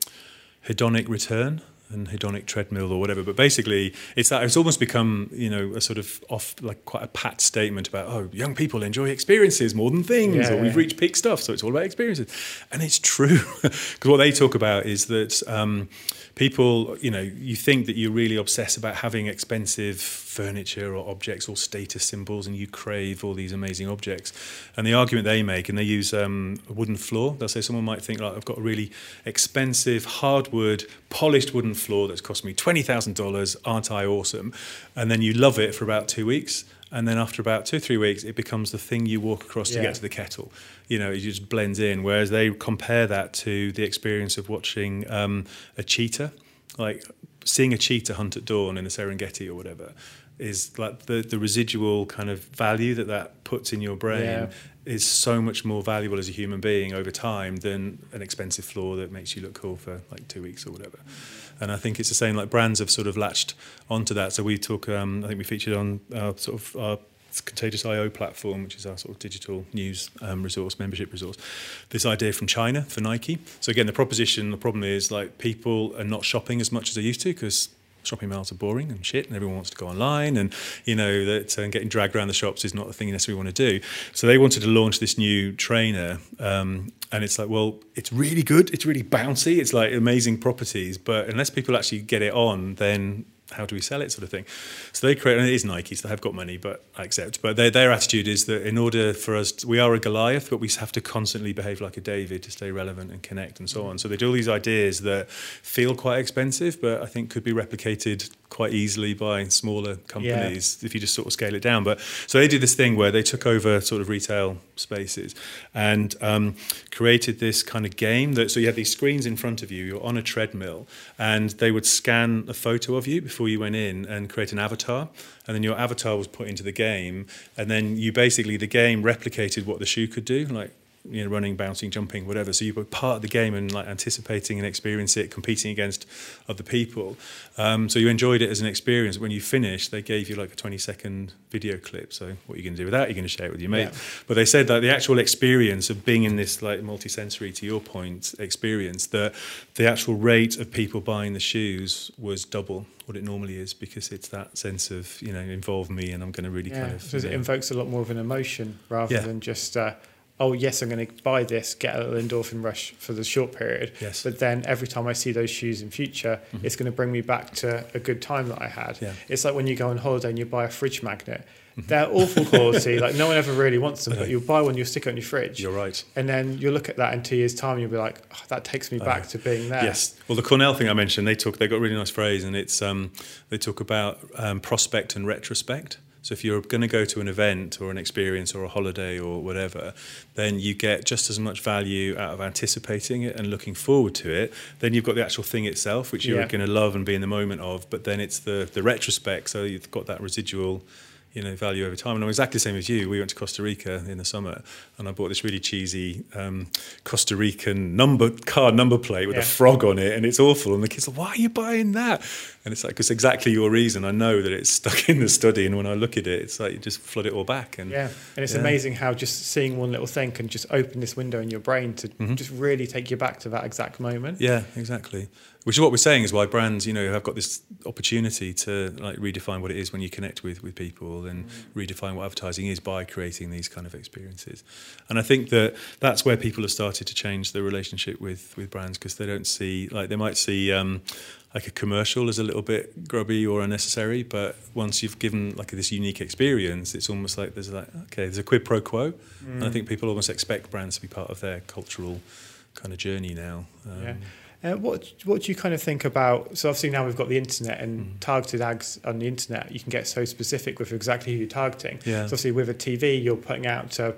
hedonic return and hedonic treadmill or whatever. But basically, it's that it's almost become you know a sort of off like quite a pat statement about oh young people enjoy experiences more than things Yeah, or we've reached peak stuff, so it's all about experiences, and it's true because what they talk about is that. Um, people, you know, you think that you really obsess about having expensive furniture or objects or status symbols, and you crave all these amazing objects. And the argument they make, and they use um, a wooden floor. They'll say someone might think like, I've got a really expensive hardwood, polished wooden floor that's cost me twenty thousand dollars. Aren't I awesome? And then you love it for about two weeks. And then after about two three weeks, it becomes the thing you walk across to Yeah. get to the kettle. You know, it just blends in. Whereas they compare that to the experience of watching um, a cheetah, like seeing a cheetah hunt at dawn in the Serengeti or whatever, is like the the residual kind of value that that puts in your brain Yeah. is so much more valuable as a human being over time than an expensive floor that makes you look cool for like two weeks or whatever. And I think it's the same. Like brands have sort of latched onto that. So we talk. Um, I think we featured on our sort of our Contagious IO platform, which is our sort of digital news um, resource, membership resource. This idea from China for Nike. So again, the proposition, the problem is like people are not shopping as much as they used to because shopping malls are boring and shit, and everyone wants to go online, and you know that uh, getting dragged around the shops is not the thing you necessarily want to do. So they wanted to launch this new trainer, um, and it's like, well, it's really good, it's really bouncy, it's like amazing properties, but unless people actually get it on, then how do we sell it, sort of thing. So they create, and it is Nike, so they have got money, but I accept. But their, their attitude is that in order for us, we are a Goliath, but we have to constantly behave like a David to stay relevant and connect and so mm. on. So they do all these ideas that feel quite expensive, but I think could be replicated quite easily by smaller companies if you just sort of scale it down. But so they did this thing where they took over sort of retail spaces and um, created this kind of game that so you had these screens in front of you, you're on a treadmill, and they would scan a photo of you before you went in and create an avatar. And then your avatar was put into the game, and then you basically the game replicated what the shoe could do, like you know, running, bouncing, jumping, whatever. So you were part of the game and like anticipating and experiencing it, competing against other people. Um, so you enjoyed it as an experience. When you finished, they gave you like a 20 second video clip. So what are you going to do with that? You're going to share it with your mate. Yeah. But they said that the actual experience of being in this like multi-sensory, to your point, experience, that the actual rate of people buying the shoes was double what it normally is because it's that sense of you know involve me and I'm going to really yeah kind of so it invokes a lot more of an emotion rather Yeah. than just uh, oh yes i'm going to buy this get a little endorphin rush for the short period yes but then every time I see those shoes in future, Mhm. it's going to bring me back to a good time that I had. Yeah. It's like when you go on holiday and you buy a fridge magnet. Mhm. They're awful quality. like no one ever really wants them, but you'll buy one, you'll stick it on your fridge, you're right and then you'll look at that in two years' time, you'll be like, oh, that takes me I back to being there. Yes. Well, the Cornell thing I mentioned, they talk. They got a really nice phrase, and it's um, they talk about um, prospect and retrospect. So if you're going to go to an event or an experience or a holiday or whatever, then you get just as much value out of anticipating it and looking forward to it. Then you've got the actual thing itself, which you're Yeah. going to love and be in the moment of. But then it's the the retrospect. So you've got that residual. You know, value over time. And I'm exactly the same as you. We went to Costa Rica in the summer, and I bought this really cheesy um, Costa Rican number car number plate with Yeah. a frog on it, and it's awful. And the kids are, "Why are you buying that?" And it's like, "It's exactly your reason. I know that it's stuck in the study, and when I look at it, it's like you just flood it all back." And Yeah, and it's Yeah. amazing how just seeing one little thing can just open this window in your brain to Mhm. just really take you back to that exact moment. Yeah, exactly. Which is what we're saying is why brands, you know, have got this opportunity to like redefine what it is when you connect with with people. and redefine what advertising is by creating these kind of experiences. And I think that that's where people have started to change their relationship with with brands because they don't see like they might see. Um, like a commercial is a little bit grubby or unnecessary, but once you've given like this unique experience, it's almost like there's like okay, there's a quid pro quo, mm. and I think people almost expect brands to be part of their cultural kind of journey now. Um, yeah. Uh, what what do you kind of think about? So obviously now we've got the internet and mm. targeted ads on the internet. You can get so specific with exactly who you're targeting. Yeah. So obviously with a TV, you're putting out to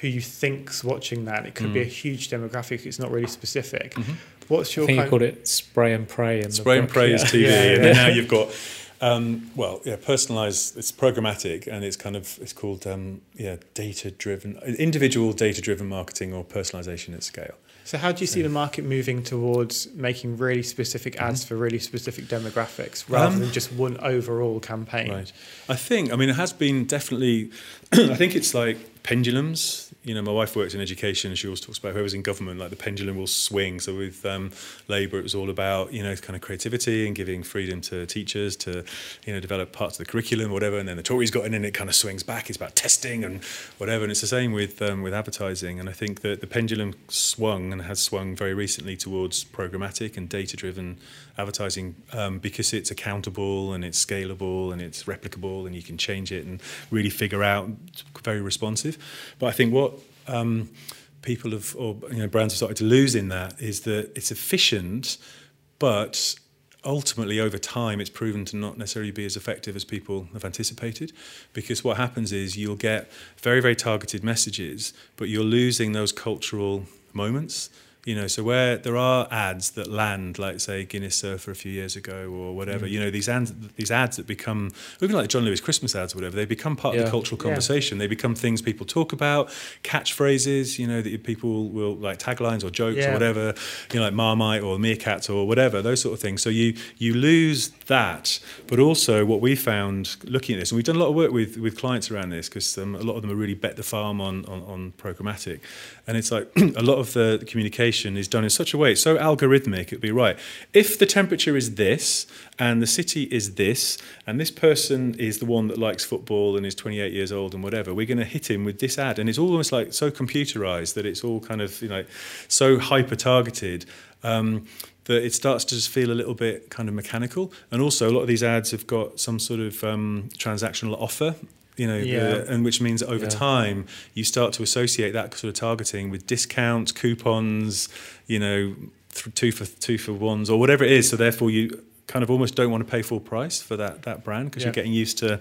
who you think's watching that. It could mm. be a huge demographic. It's not really specific. Mm-hmm. What's your? I think you called it spray and pray. In spray and pray yeah. is TV, yeah, yeah. and then now you've got. Um, well, yeah, personalized. It's programmatic, and it's kind of it's called um, yeah, data driven, individual data driven marketing or personalization at scale. So, how do you see the market moving towards making really specific ads mm-hmm. for really specific demographics rather um, than just one overall campaign? Right. I think, I mean, it has been definitely, I think it's like pendulums you know, my wife works in education and she always talks about whoever's in government, like the pendulum will swing. So with um, Labour, it was all about, you know, kind of creativity and giving freedom to teachers to, you know, develop parts of the curriculum, whatever. And then the Tories got in and it kind of swings back. It's about testing and whatever. And it's the same with, um, with advertising. And I think that the pendulum swung and has swung very recently towards programmatic and data-driven advertising um, because it's accountable and it's scalable and it's replicable and you can change it and really figure out very responsive. But I think what um, people have, or you know, brands have started to lose in that is that it's efficient, but ultimately over time it's proven to not necessarily be as effective as people have anticipated because what happens is you'll get very very targeted messages but you're losing those cultural moments you know, so where there are ads that land, like say Guinness Surfer a few years ago or whatever, mm. you know, these ads, these ads that become even like John Lewis Christmas ads or whatever, they become part yeah. of the cultural conversation. Yeah. They become things people talk about, catchphrases, you know, that people will like taglines or jokes yeah. or whatever, you know, like Marmite or Meerkat or whatever, those sort of things. So you you lose that, but also what we found looking at this, and we've done a lot of work with with clients around this because um, a lot of them are really bet the farm on on, on programmatic, and it's like a lot of the communication is done in such a way, it's so algorithmic, it'd be right. If the temperature is this, and the city is this, and this person is the one that likes football and is 28 years old and whatever, we're going to hit him with this ad. And it's almost like so computerized that it's all kind of, you know, so hyper targeted. Um, that it starts to just feel a little bit kind of mechanical. And also, a lot of these ads have got some sort of um, transactional offer you know, yeah. and which means over yeah. time you start to associate that sort of targeting with discounts, coupons, you know, th- two for two for ones or whatever it is. So therefore, you kind of almost don't want to pay full price for that that brand because yeah. you're getting used to,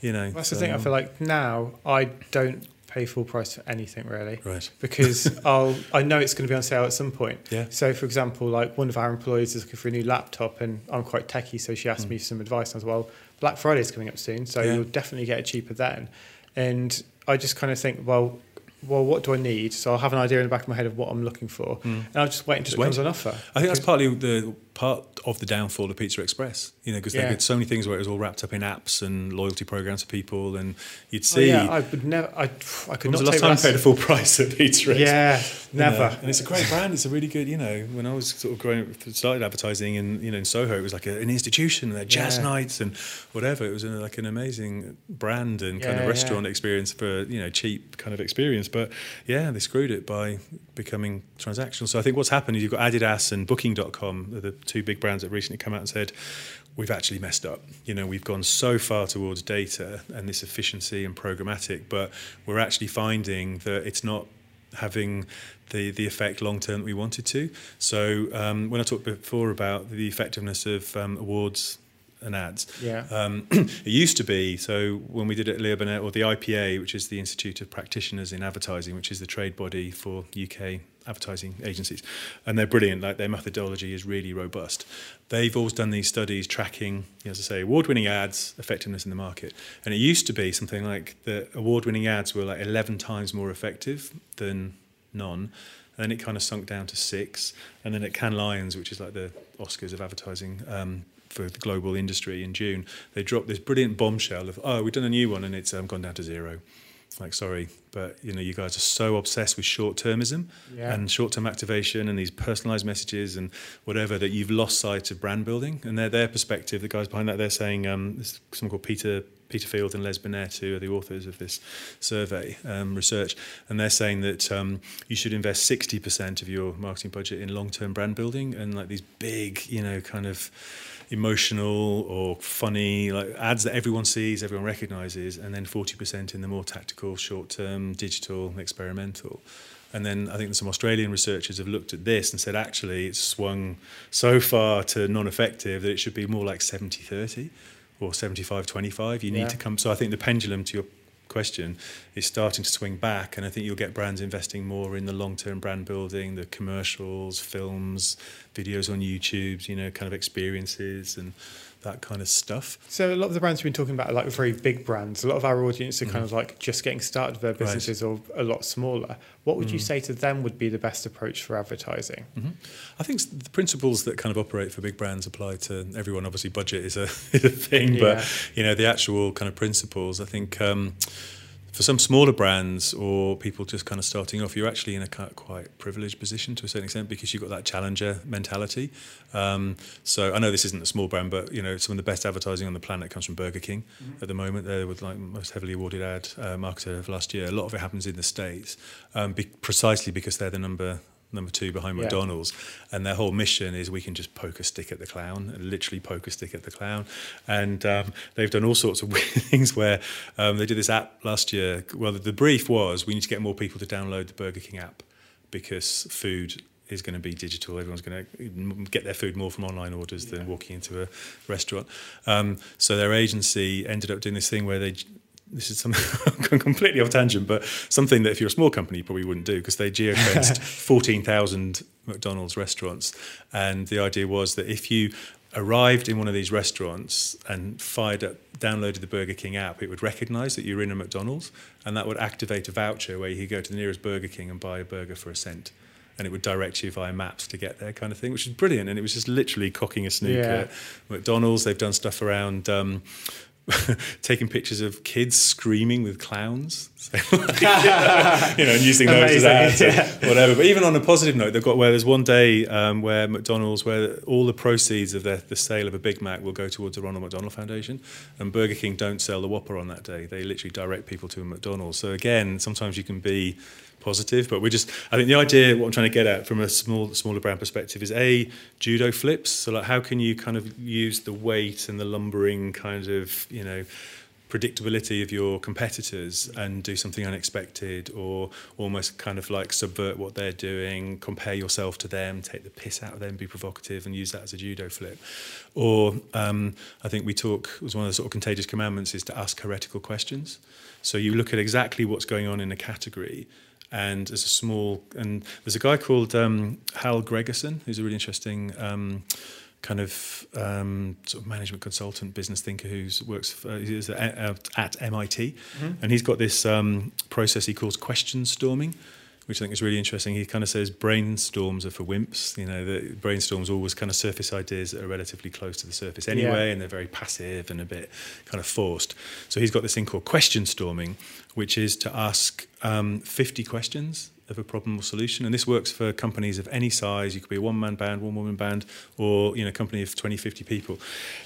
you know. That's so, the thing. I feel like now I don't pay full price for anything really. Right. Because I'll I know it's going to be on sale at some point. Yeah. So for example, like one of our employees is looking for a new laptop and I'm quite techy, so she asked mm. me some advice. I was well, Black Friday is coming up soon, so yeah. you'll definitely get it cheaper then. And I just kind of think, well, well, what do I need? So I'll have an idea in the back of my head of what I'm looking for, mm. and I'll just wait until just it wait. comes on offer. I think that's partly the part of the downfall of Pizza Express, you know, because yeah. they did so many things where it was all wrapped up in apps and loyalty programs for people, and you'd see. Oh, yeah, I would never. I, I could not. Was the last time I paid a full price at Pizza Express? Yeah, never. Know, and it's a great brand. It's a really good. You know, when I was sort of growing, started advertising in you know in Soho, it was like a, an institution. They jazz yeah. nights and whatever. It was a, like an amazing brand and kind yeah, of restaurant experience for you know cheap kind of experience. But yeah, they screwed it by becoming transactional. So I think what's happened is you've got Adidas and Booking.com, the two big brands that recently come out and said, we've actually messed up. You know, we've gone so far towards data and this efficiency and programmatic, but we're actually finding that it's not having the the effect long term that we wanted to. So um, when I talked before about the effectiveness of um, awards and ads. Yeah. Um, it used to be so when we did it at Leo Burnett or the IPA, which is the Institute of Practitioners in Advertising, which is the trade body for UK advertising agencies, and they're brilliant. Like their methodology is really robust. They've always done these studies tracking, as I say, award-winning ads effectiveness in the market. And it used to be something like the award-winning ads were like 11 times more effective than none. And then it kind of sunk down to six. And then at Cannes Lions, which is like the Oscars of advertising, um, for the global industry in June, they dropped this brilliant bombshell of, oh, we've done a new one and it's um, gone down to zero. Like, sorry, but you know, you guys are so obsessed with short-termism yeah. and short-term activation and these personalized messages and whatever that you've lost sight of brand building. And their their perspective, the guys behind that, they're saying um, this someone called Peter Peter Field and Les Binet, who are the authors of this survey um, research, and they're saying that um, you should invest 60% of your marketing budget in long-term brand building and like these big, you know, kind of emotional or funny like ads that everyone sees, everyone recognizes, and then 40% in the more tactical, short-term, digital, experimental. And then I think some Australian researchers have looked at this and said actually it's swung so far to non-effective that it should be more like 70-30 or 75-25. You need Yeah. to come. So I think the pendulum to your question is starting to swing back, and I think you'll get brands investing more in the long-term brand building, the commercials, films, videos on YouTube, you know, kind of experiences and that kind of stuff. So a lot of the brands we've been talking about are like very big brands. A lot of our audience are kind of like just getting started with their Mm-hmm. Right. businesses or a lot smaller. What would you Mm. say to them would be the best approach for advertising? I think the principles that kind of operate for big brands apply to everyone. Obviously, budget is a, is a thing, Yeah. but you know the actual kind of principles. I think um, for some smaller brands or people just kind of starting off, you're actually in a quite privileged position to a certain extent because you've got that challenger mentality. Um, so I know this isn't a small brand, but you know some of the best advertising on the planet comes from Burger King at the moment. They're with like most heavily awarded ad uh, marketer of last year. A lot of it happens in the states, um, be- precisely because they're the number number two behind Yeah. McDonald's, and their whole mission is we can just poke a stick at the clown, literally poke a stick at the clown. And um, they've done all sorts of weird things where um, they did this app last year. Well, the, the brief was we need to get more people to download the Burger King app because food is going to be digital. Everyone's going to get their food more from online orders than walking into a restaurant. Um, so their agency ended up doing this thing where they this is something completely off tangent, but something that if you're a small company you probably wouldn't do because they geofenced 14,000 McDonald's restaurants. And the idea was that if you arrived in one of these restaurants and fired up, downloaded the Burger King app, it would recognize that you're in a McDonald's and that would activate a voucher where you could go to the nearest Burger King and buy a burger for a cent. And it would direct you via maps to get there, kind of thing, which is brilliant. And it was just literally cocking a snook Yeah. at McDonald's. They've done stuff around um, taking pictures of kids screaming with clowns, So, like, you know, and using those as ads, or whatever. But even on a positive note, they've got where there's one day um, where McDonald's, where all the proceeds of their, the sale of a Big Mac will go towards the Ronald McDonald Foundation, and Burger King don't sell the Whopper on that day. They literally direct people to a McDonald's. So again, sometimes you can be positive, but we're just. I think the idea, what I'm trying to get at from a small, smaller brand perspective, is a judo flips. So like, how can you kind of use the weight and the lumbering kind of, you know predictability of your competitors and do something unexpected or almost kind of like subvert what they're doing compare yourself to them take the piss out of them be provocative and use that as a judo flip or um, i think we talk it was one of the sort of contagious commandments is to ask heretical questions so you look at exactly what's going on in a category and as a small and there's a guy called um, hal gregersen who's a really interesting um, kind of um, sort of management consultant, business thinker who's works for, he's at, at MIT, and he's got this um, process he calls question storming, which I think is really interesting. He kind of says brainstorms are for wimps. You know, the brainstorms always kind of surface ideas that are relatively close to the surface anyway, Yeah. and they're very passive and a bit kind of forced. So he's got this thing called question storming, which is to ask um, 50 questions of a problem or solution. And this works for companies of any size. You could be a one-man band, one-woman band, or you know, a company of 20, 50 people.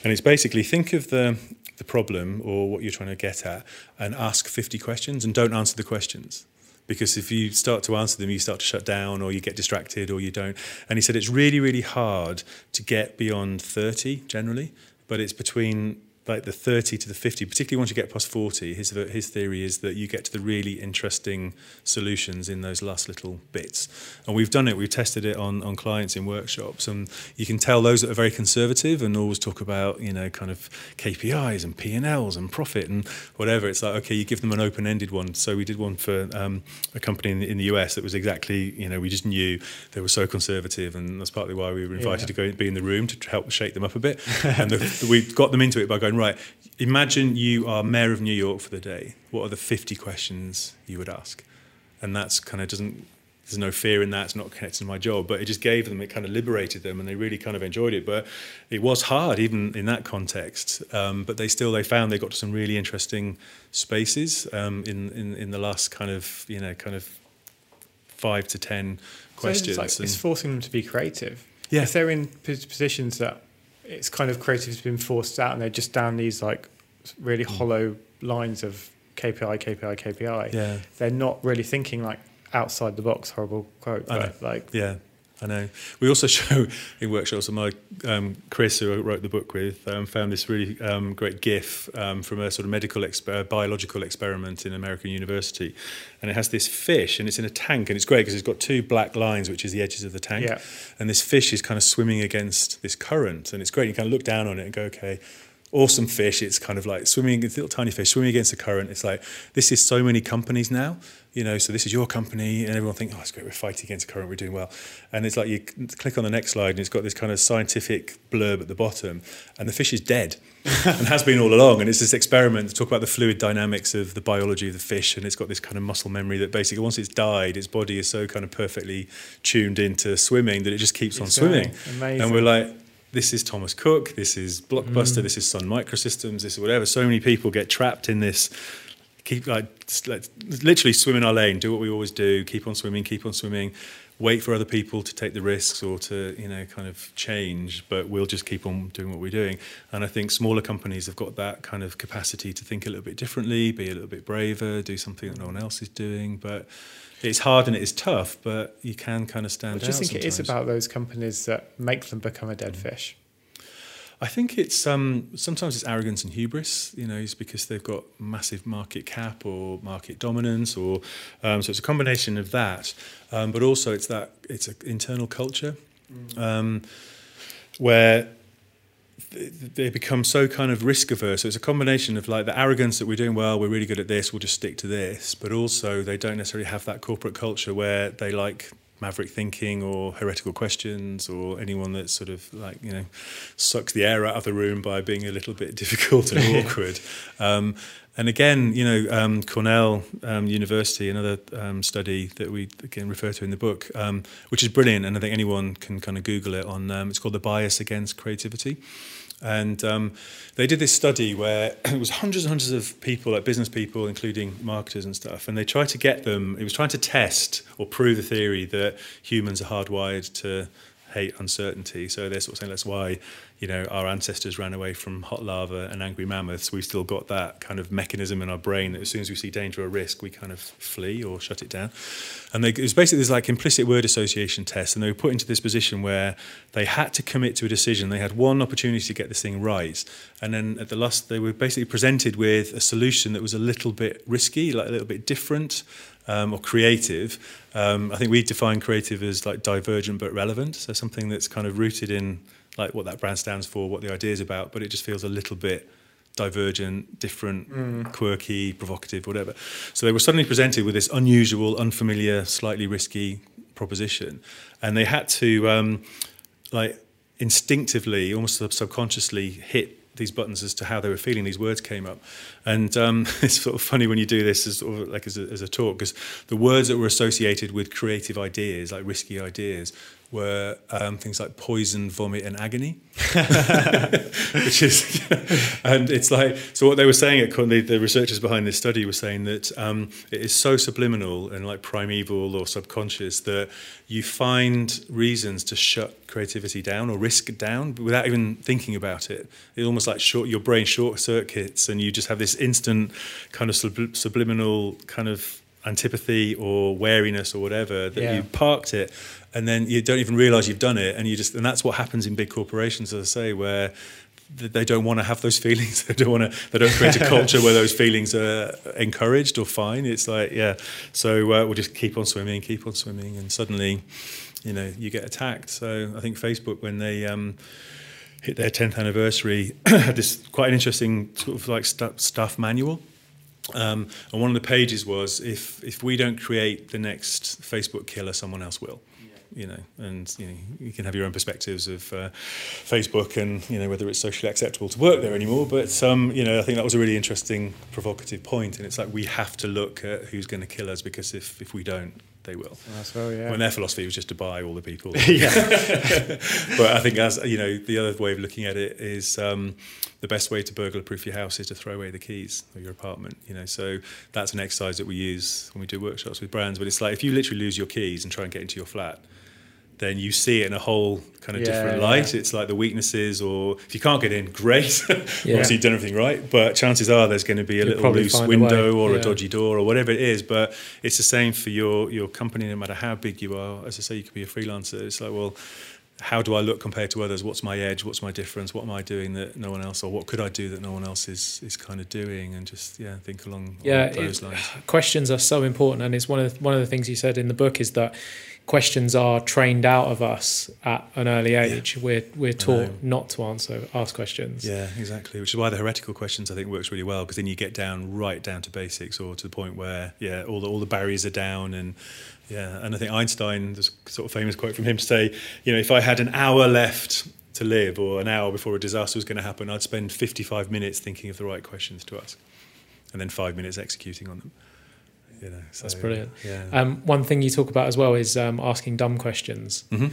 And it's basically think of the the problem or what you're trying to get at, and ask 50 questions, and don't answer the questions. Because if you start to answer them, you start to shut down, or you get distracted, or you don't. And he said it's really, really hard to get beyond 30 generally, but it's between like the 30 to the 50, particularly once you get past 40, his, his theory is that you get to the really interesting solutions in those last little bits. And we've done it, we've tested it on, on clients in workshops, and you can tell those that are very conservative and always talk about, you know, kind of KPIs and P&Ls and profit and whatever. It's like, okay, you give them an open-ended one. So we did one for um, a company in the, in the US that was exactly, you know, we just knew they were so conservative, and that's partly why we were invited Yeah. to go be in the room to help shake them up a bit. and the, we got them into it by going, right, imagine you are mayor of New York for the day. What are the 50 questions you would ask? And that's kind of doesn't, there's no fear in that. It's not connected to my job, but it just gave them, it kind of liberated them and they really kind of enjoyed it. But it was hard even in that context. Um, but they still, they found they got to some really interesting spaces um, in, in, in the last kind of, you know, kind of five to 10 questions. So it's, like, it's forcing them to be creative. Yeah. If they're in positions that it's kind of creative has been forced out and they're just down these like really mm. hollow lines of KPI, KPI, KPI. Yeah. They're not really thinking like outside the box. Horrible quote, but like Yeah, I know. We also show in workshops, and my um, Chris, who I wrote the book with, um, found this really um, great GIF um, from a sort of medical exper- biological experiment in American university, and it has this fish, and it's in a tank, and it's great because it's got two black lines, which is the edges of the tank, Yeah. and this fish is kind of swimming against this current, and it's great. You kind of look down on it and go, okay. Awesome fish. It's kind of like swimming, it's a little tiny fish swimming against the current. It's like this is so many companies now you know, so this is your company, and everyone think, oh, it's great, we're fighting against the current, we're doing well. And it's like you click on the next slide, and it's got this kind of scientific blurb at the bottom, and the fish is dead, and has been all along. And it's this experiment to talk about the fluid dynamics of the biology of the fish, and it's got this kind of muscle memory that basically, once it's died, its body is so kind of perfectly tuned into swimming that it just keeps on swimming. Amazing. And we're like, this is Thomas Cook, this is Blockbuster, mm. this is Sun Microsystems, this is whatever. So many people get trapped in this keep like literally swim in our lane, do what we always do, keep on swimming, keep on swimming, wait for other people to take the risks or to you know kind of change, but we'll just keep on doing what we're doing. And I think smaller companies have got that kind of capacity to think a little bit differently, be a little bit braver, do something that no one else is doing, but. It's hard and it is tough, but you can kind of stand I just out. think it is about those companies that make them become a dead mm. fish. I think it's um, sometimes it's arrogance and hubris. You know, it's because they've got massive market cap or market dominance, or um, so it's a combination of that. Um, but also, it's that it's an internal culture um, where they become so kind of risk averse. So it's a combination of like the arrogance that we're doing well, we're really good at this, we'll just stick to this. But also, they don't necessarily have that corporate culture where they like maverick thinking or heretical questions or anyone that sort of like you know sucks the air out of the room by being a little bit difficult and awkward. Um, and again you know um, Cornell um, University another um, study that we again refer to in the book um, which is brilliant and I think anyone can kind of google it on um, it's called the bias against creativity and um, they did this study where it was hundreds and hundreds of people, like business people, including marketers and stuff. And they tried to get them, it was trying to test or prove the theory that humans are hardwired to hate uncertainty. So they're sort of saying that's why, you know, our ancestors ran away from hot lava and angry mammoths. We've still got that kind of mechanism in our brain that as soon as we see danger or risk, we kind of flee or shut it down. And they, it was basically this like implicit word association test, and they were put into this position where they had to commit to a decision. They had one opportunity to get this thing right, and then at the last, they were basically presented with a solution that was a little bit risky, like a little bit different. Um, or creative. Um, I think we define creative as like divergent but relevant. So something that's kind of rooted in like what that brand stands for, what the idea is about, but it just feels a little bit divergent, different, quirky, provocative, whatever. So they were suddenly presented with this unusual, unfamiliar, slightly risky proposition, and they had to um, like instinctively, almost subconsciously, hit these buttons as to how they were feeling. These words came up, and um, it's sort of funny when you do this as sort of like as a, as a talk because the words that were associated with creative ideas, like risky ideas, were um, things like poison, vomit, and agony. Which is, and it's like so. What they were saying at Con- the, researchers behind this study were saying that um, it is so subliminal and like primeval or subconscious that you find reasons to shut creativity down or risk it down without even thinking about it. It almost like short your brain short circuits, and you just have this instant kind of sublim- subliminal kind of antipathy or wariness or whatever that Yeah. you parked it and then you don't even realize you've done it and you just and that's what happens in big corporations as i say where they don't want to have those feelings. They don't want to they don't create a culture where those feelings are encouraged or fine. It's like yeah. So uh, we'll just keep on swimming keep on swimming and suddenly you know you get attacked. So i think facebook when they um hit their 10th anniversary had this quite an interesting sort of like stu- stuff manual um, and one of the pages was if if we don't create the next Facebook killer, someone else will. You know, and you know you can have your own perspectives of uh, Facebook and you know whether it's socially acceptable to work there anymore. But um, you know, I think that was a really interesting, provocative point. And it's like we have to look at who's going to kill us because if if we don't, they will. Well, yeah. When their philosophy was just to buy all the people. yeah. but I think as you know, the other way of looking at it is um, the best way to burglar-proof your house is to throw away the keys of your apartment. You know, so that's an exercise that we use when we do workshops with brands. But it's like if you literally lose your keys and try and get into your flat, then you see it in a whole kind of Yeah, different yeah. light. It's like the weaknesses, or if you can't get in, great. Yeah. Obviously, you've done everything right, but chances are there's going to be a You'll little loose find a window or yeah. a dodgy door or whatever it is. But it's the same for your your company, no matter how big you are. As I say, you could be a freelancer. It's like, well, how do I look compared to others? What's my edge? What's my difference? What am I doing that no one else, or what could I do that no one else is is kind of doing? And just yeah, think along, Yeah, those it- lines. questions are so important and it's one of the, one of the things you said in the book is that questions are trained out of us at an early age we're we're taught not to answer ask questions Yeah, exactly. Which is why the heretical questions I think works really well because then you get down right down to basics or to the point where yeah, all the all the barriers are down and yeah, and I think Einstein there's a sort of famous quote from him to say, you know, if I had an hour left to live or an hour before a disaster was going to happen, I'd spend 55 minutes thinking of the right questions to ask and then 5 minutes executing on them. You know, so, That's brilliant. Yeah. um, one thing you talk about as well is um, asking dumb questions Mhm.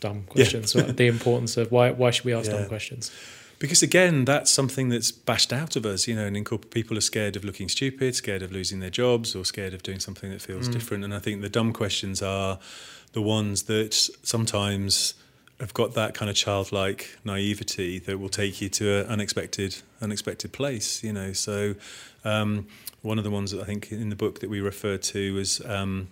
dumb questions so the importance of why why should we ask Yeah. dumb questions Because again, that's something that's bashed out of us, you know, and people are scared of looking stupid, scared of losing their jobs, or scared of doing something that feels different. And I think the dumb questions are the ones that sometimes have got that kind of childlike naivety that will take you to an unexpected, unexpected place, you know. So um, one of the ones that I think in the book that we refer to was um,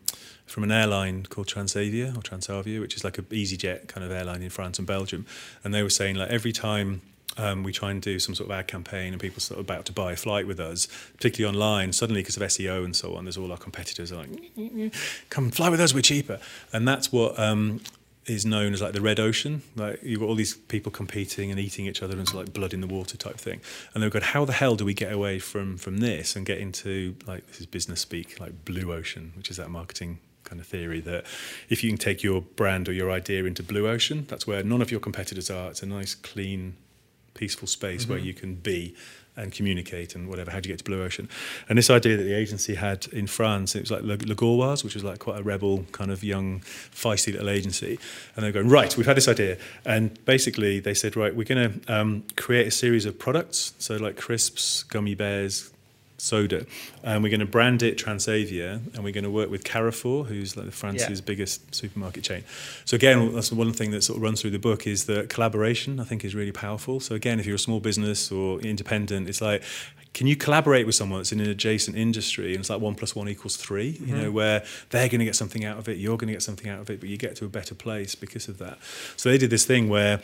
from an airline called Transavia or Transavia, which is like a EasyJet kind of airline in France and Belgium, and they were saying like every time um, we try and do some sort of ad campaign and people sort of about to buy a flight with us, particularly online, suddenly because of SEO and so on, there's all our competitors are like, come fly with us, we're cheaper. And that's what um, is known as like the red ocean. Like you've got all these people competing and eating each other and it's like blood in the water type thing. And they've got, how the hell do we get away from, from this and get into like, this is business speak, like blue ocean, which is that marketing kind of theory that if you can take your brand or your idea into blue ocean, that's where none of your competitors are. It's a nice, clean, peaceful space where you can be and communicate and whatever. How do you get to blue ocean? And this idea that the agency had in France, it was like Le Gaulois, which was like quite a rebel, kind of young, feisty little agency. And they're going, right, we've had this idea. And basically they said, right, we're going to um, create a series of products. So like crisps, gummy bears, soda, and we're going to brand it Transavia, and we're going to work with Carrefour, who's like the France's Yeah. biggest supermarket chain. So again, that's one thing that sort of runs through the book is that collaboration. I think is really powerful. So again, if you're a small business or independent, it's like. Can you collaborate with someone that's in an adjacent industry and it's like one plus one equals 3 You mm-hmm. know, where they're going to get something out of it, you're going to get something out of it, but you get to a better place because of that. So they did this thing where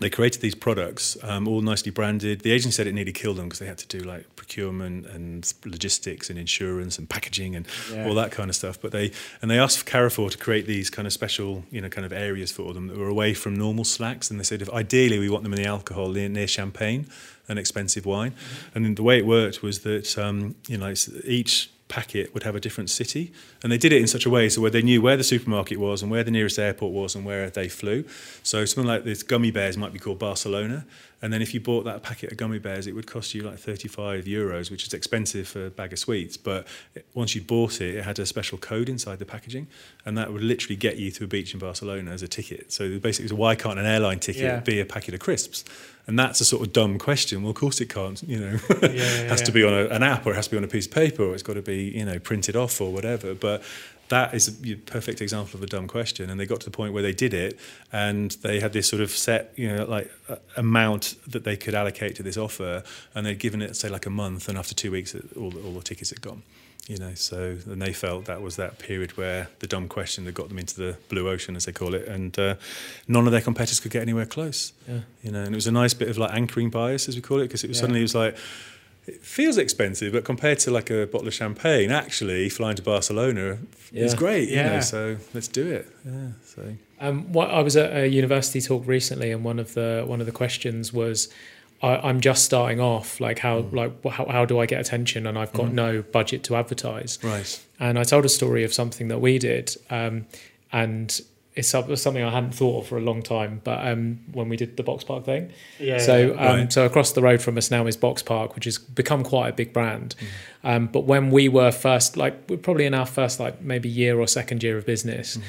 they created these products, um, all nicely branded. The agency said it nearly killed them because they had to do like procurement and logistics and insurance and packaging and Yeah. all that kind of stuff. But they and they asked Carrefour to create these kind of special, you know, kind of areas for them that were away from normal slacks. And they said, if ideally, we want them in the alcohol near, near champagne and expensive wine. And the way it worked was that um, you know it's- each packet would have a different city. And they did it in such a way so where they knew where the supermarket was and where the nearest airport was and where they flew. So something like this gummy bears might be called barcelona. And then if you bought that packet of gummy bears it would cost you like 35 euros which is expensive for a bag of sweets. But once you bought it it had a special code inside the packaging. And that would literally get you to a beach in barcelona as a ticket. So basically so why can't an airline ticket Yeah. be a packet of crisps and that's a sort of dumb question. Well of course it can't you know. Yeah, it has yeah. to be on a, an app or it has to be on a piece of paper or it's got to be you know printed off or whatever. But that is a perfect example of a dumb question. And they got to the point where they did it and they had this sort of set you know like uh, amount that they could allocate to this offer. And they'd given it say like a month and after two weeks all, all the tickets had gone you know so and they felt that was that period where the dumb question that got them into the blue ocean as they call it and uh, none of their competitors could get anywhere close Yeah. you know and it was a nice bit of like anchoring bias as we call it because it was Yeah. suddenly it was like it feels expensive but compared to like a bottle of champagne actually flying to barcelona is great you Yeah. know so let's do it yeah so Um, what, I was at a university talk recently, and one of the one of the questions was, I, "I'm just starting off. Like how Mm. like how, how do I get attention? And I've got Mm-hmm. no budget to advertise." right And I told a story of something that we did, um, and it's something I hadn't thought of for a long time. But um, when we did the box park thing, Yeah. so um, Right. so across the road from us now is Box Park, which has become quite a big brand. Mm. Um, but when we were first, like we're probably in our first like maybe year or second year of business, Mm.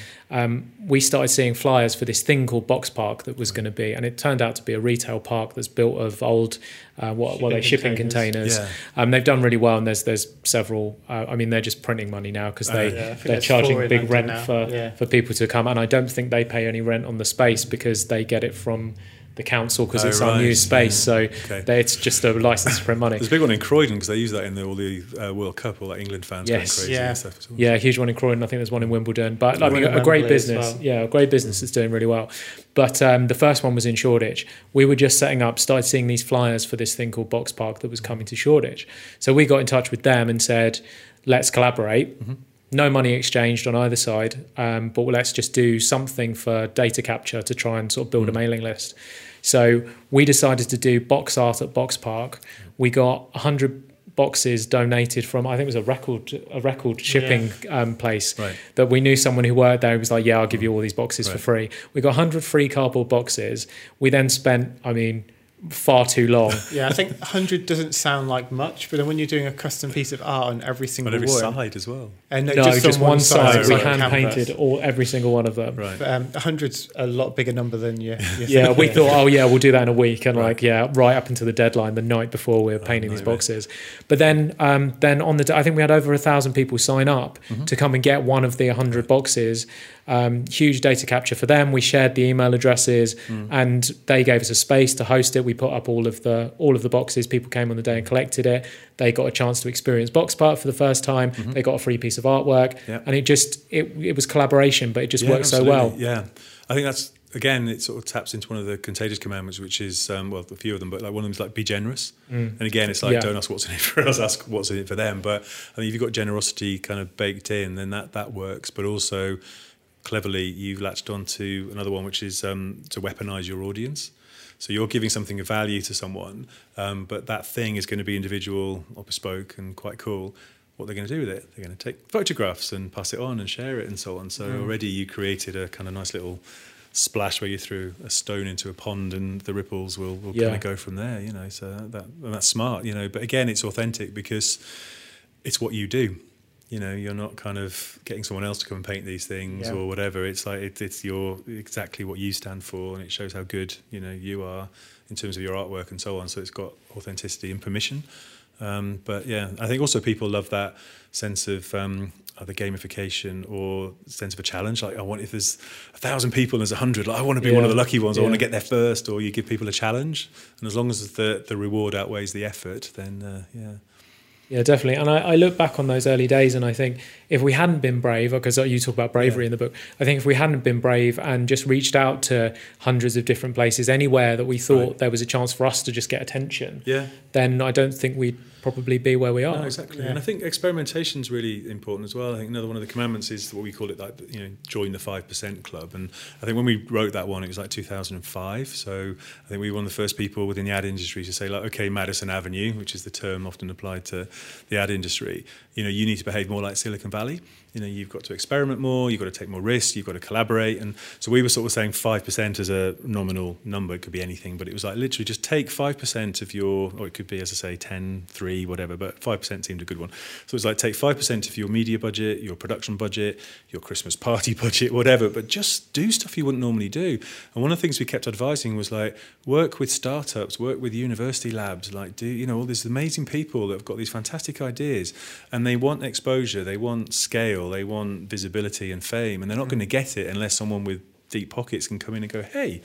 um, we started seeing flyers for this thing called Box Park that was going to be, and it turned out to be a retail park that's built of old uh, what, what are they shipping containers. Yeah. Um, they've done really well, and there's there's several. Uh, I mean, they're just printing money now because they uh, yeah. they're charging big rent now. for Yeah. for people to come, and I don't think they pay any rent on the space because they get it from the council because Oh, it's right. new space. Yeah. So Okay. they, it's just a license to print money. There's a big one in Croydon because they use that in the, all the uh, World Cup, all that England fans Yes. going crazy Yeah. and stuff. well. Yeah, a huge one in Croydon. I think there's one in Wimbledon, but like, One a great business. well. Yeah, a great business that's doing really well. But um, the first one was in Shoreditch. We were just setting up, started seeing these flyers for this thing called Box Park that was coming to Shoreditch. So we got in touch with them and said, let's collaborate. Mm-hmm. No money exchanged on either side, um, but let's just do something for data capture to try and sort of build a Mm. mailing list. So we decided to do box art at Box Park. We got 100 boxes donated from I think it was a record a record shipping um, place Right. that we knew someone who worked there who was like yeah I'll give you all these boxes for free we got 100 free cardboard boxes we then spent I mean far too long Yeah, I think 100 doesn't sound like much, but then when you're doing a custom piece of art on every single On every one, side as well. and no just, on one side side, we hand painted all every single one of them Right. But, um, 100's a lot bigger number than you. you yeah we thought oh yeah we'll do that in a week and Right. like yeah right up until the deadline the night before we were painting these nightmare. boxes but then um, then on the I think we had over a thousand people sign up Mm-hmm. to come and get one of the 100 boxes um, huge data capture for them we shared the email addresses Mm. and they gave us a space to host it we put up all of the all of the boxes people came on the day and collected it they got a chance to experience box park for the first time they got a free piece of artwork Mm-hmm. Yeah. and it just it, it was collaboration but it just Yeah, worked so well Yeah, I think that's again it sort of taps into one of the contagious commandments, which is um, well a few of them, but like one of them is like be generous. And again, it's like Yeah. don't ask what's in it for us, ask what's in it for them. But I think if you've got generosity kind of baked in, then that that works. But also cleverly, you've latched on to another one, which is um, to weaponize your audience. So you're giving something of value to someone, um, but that thing is going to be individual or bespoke and quite cool. What they're going to do with it? They're going to take photographs and pass it on and share it and so on. So already you created a kind of nice little splash where you threw a stone into a pond and the ripples will, will Yeah. kind of go from there. You know, so that and that's smart. You know, but again, it's authentic because it's what you do. You know, you're not kind of getting someone else to come and paint these things Yeah. or whatever. It's like it, it's your exactly what you stand for, and it shows how good you know you are in terms of your artwork and so on. So it's got authenticity and permission. Um, but yeah, I think also people love that sense of um, either gamification or sense of a challenge. Like I want if there's a thousand people and there's a hundred, like, I want to be one of the lucky ones. I want to get there first. Or you give people a challenge, and as long as the the reward outweighs the effort, then uh, yeah. Yeah, definitely. And I, I look back on those early days and I think if we hadn't been brave, because you talk about bravery Yeah. in the book, I think if we hadn't been brave and just reached out to hundreds of different places, anywhere that we thought Right. there was a chance for us to just get attention, Yeah, then I don't think we'd probably be where we are. No, exactly. Yeah. And I think experimentation is really important as well. I think another one of the commandments is what we call it, like you know, join the five percent club. And I think when we wrote that one, it was like 2005. So I think we were one of the first people within the ad industry to say, like, okay, Madison Avenue, which is the term often applied to the ad industry. You know, you need to behave more like Silicon Valley. You know, you've got to experiment more. You've got to take more risks. You've got to collaborate. And so we were sort of saying five percent as a nominal number. It could be anything, but it was like literally just take five percent of your, or it could be as I say, 10, 3, whatever. But five percent seemed a good one. So it's like take five percent of your media budget, your production budget, your Christmas party budget, whatever. But just do stuff you wouldn't normally do. And one of the things we kept advising was like work with startups, work with university labs, like do you know all these amazing people that have got these fantastic ideas, and they want exposure, they want scale, they want visibility and fame, and they're not going to get it unless someone with deep pockets can come in and go, hey,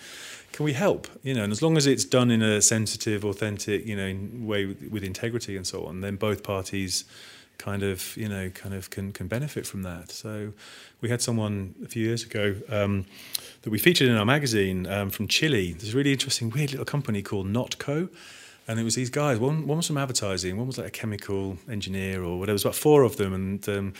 can we help? You know, and as long as it's done in a sensitive, authentic, you know, way with, with integrity and so on, then both parties kind of, you know, kind of can can benefit from that. So we had someone a few years ago um, that we featured in our magazine um, from Chile. There's a really interesting, weird little company called Notco. And it was these guys. One, one was from advertising. One was like a chemical engineer or whatever. It was about four of them, and um,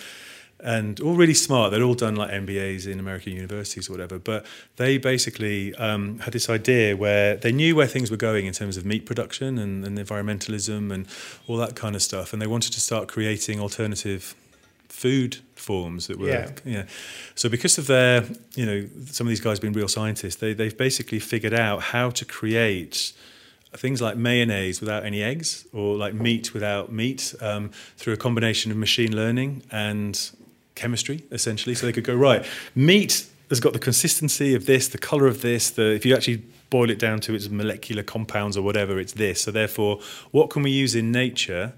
and all really smart. They'd all done like MBAs in American universities or whatever. But they basically um, had this idea where they knew where things were going in terms of meat production and, and environmentalism and all that kind of stuff. And they wanted to start creating alternative food forms that were Yeah. yeah. So because of their, you know, some of these guys being real scientists, they they've basically figured out how to create things like mayonnaise without any eggs or like meat without meat um, through a combination of machine learning and chemistry essentially so they could go right meat has got the consistency of this, the color of this. The if you actually boil it down to its molecular compounds or whatever, it's this. So therefore, what can we use in nature?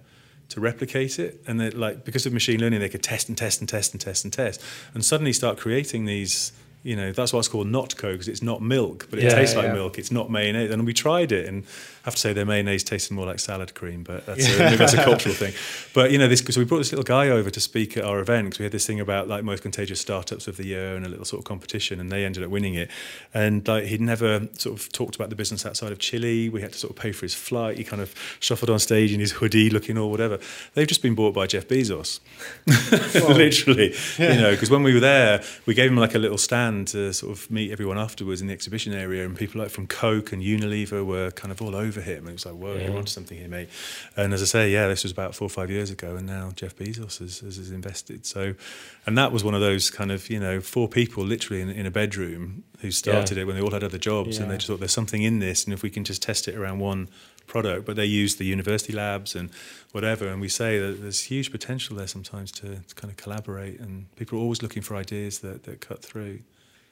to replicate it and that like because of machine learning they could test and test and test and test and test and suddenly start creating these you know that's why it's called Notco because it's not milk but it Yeah, tastes like yeah. milk it's not mayonnaise and we tried it and have to say their mayonnaise tasted more like salad cream but that's, a, maybe that's a cultural thing. But you know this so we brought this little guy over to speak at our event because we had this thing about like most contagious startups of the year and a little sort of competition and they ended up winning it. And like he'd never sort of talked about the business outside of Chile. We had to sort of pay for his flight. He kind of shuffled on stage in his hoodie looking all whatever. They've just been bought by Jeff Bezos. Literally you know because when we were there we gave him like a little stand to sort of meet everyone afterwards in the exhibition area and people like from Coke and Unilever were kind of all over him. And it was like whoa you're Yeah. onto something here mate. And as I say yeah this was about four or five years ago and now Jeff Bezos has, has, has invested. So and that was one of those kind of you know four people literally in, in a bedroom who started it when they all had other jobs and they just thought there's something in this and if we can just test it around one product. But they use the university labs and whatever and we say that there's huge potential there sometimes to, to kind of collaborate and people are always looking for ideas that, that cut through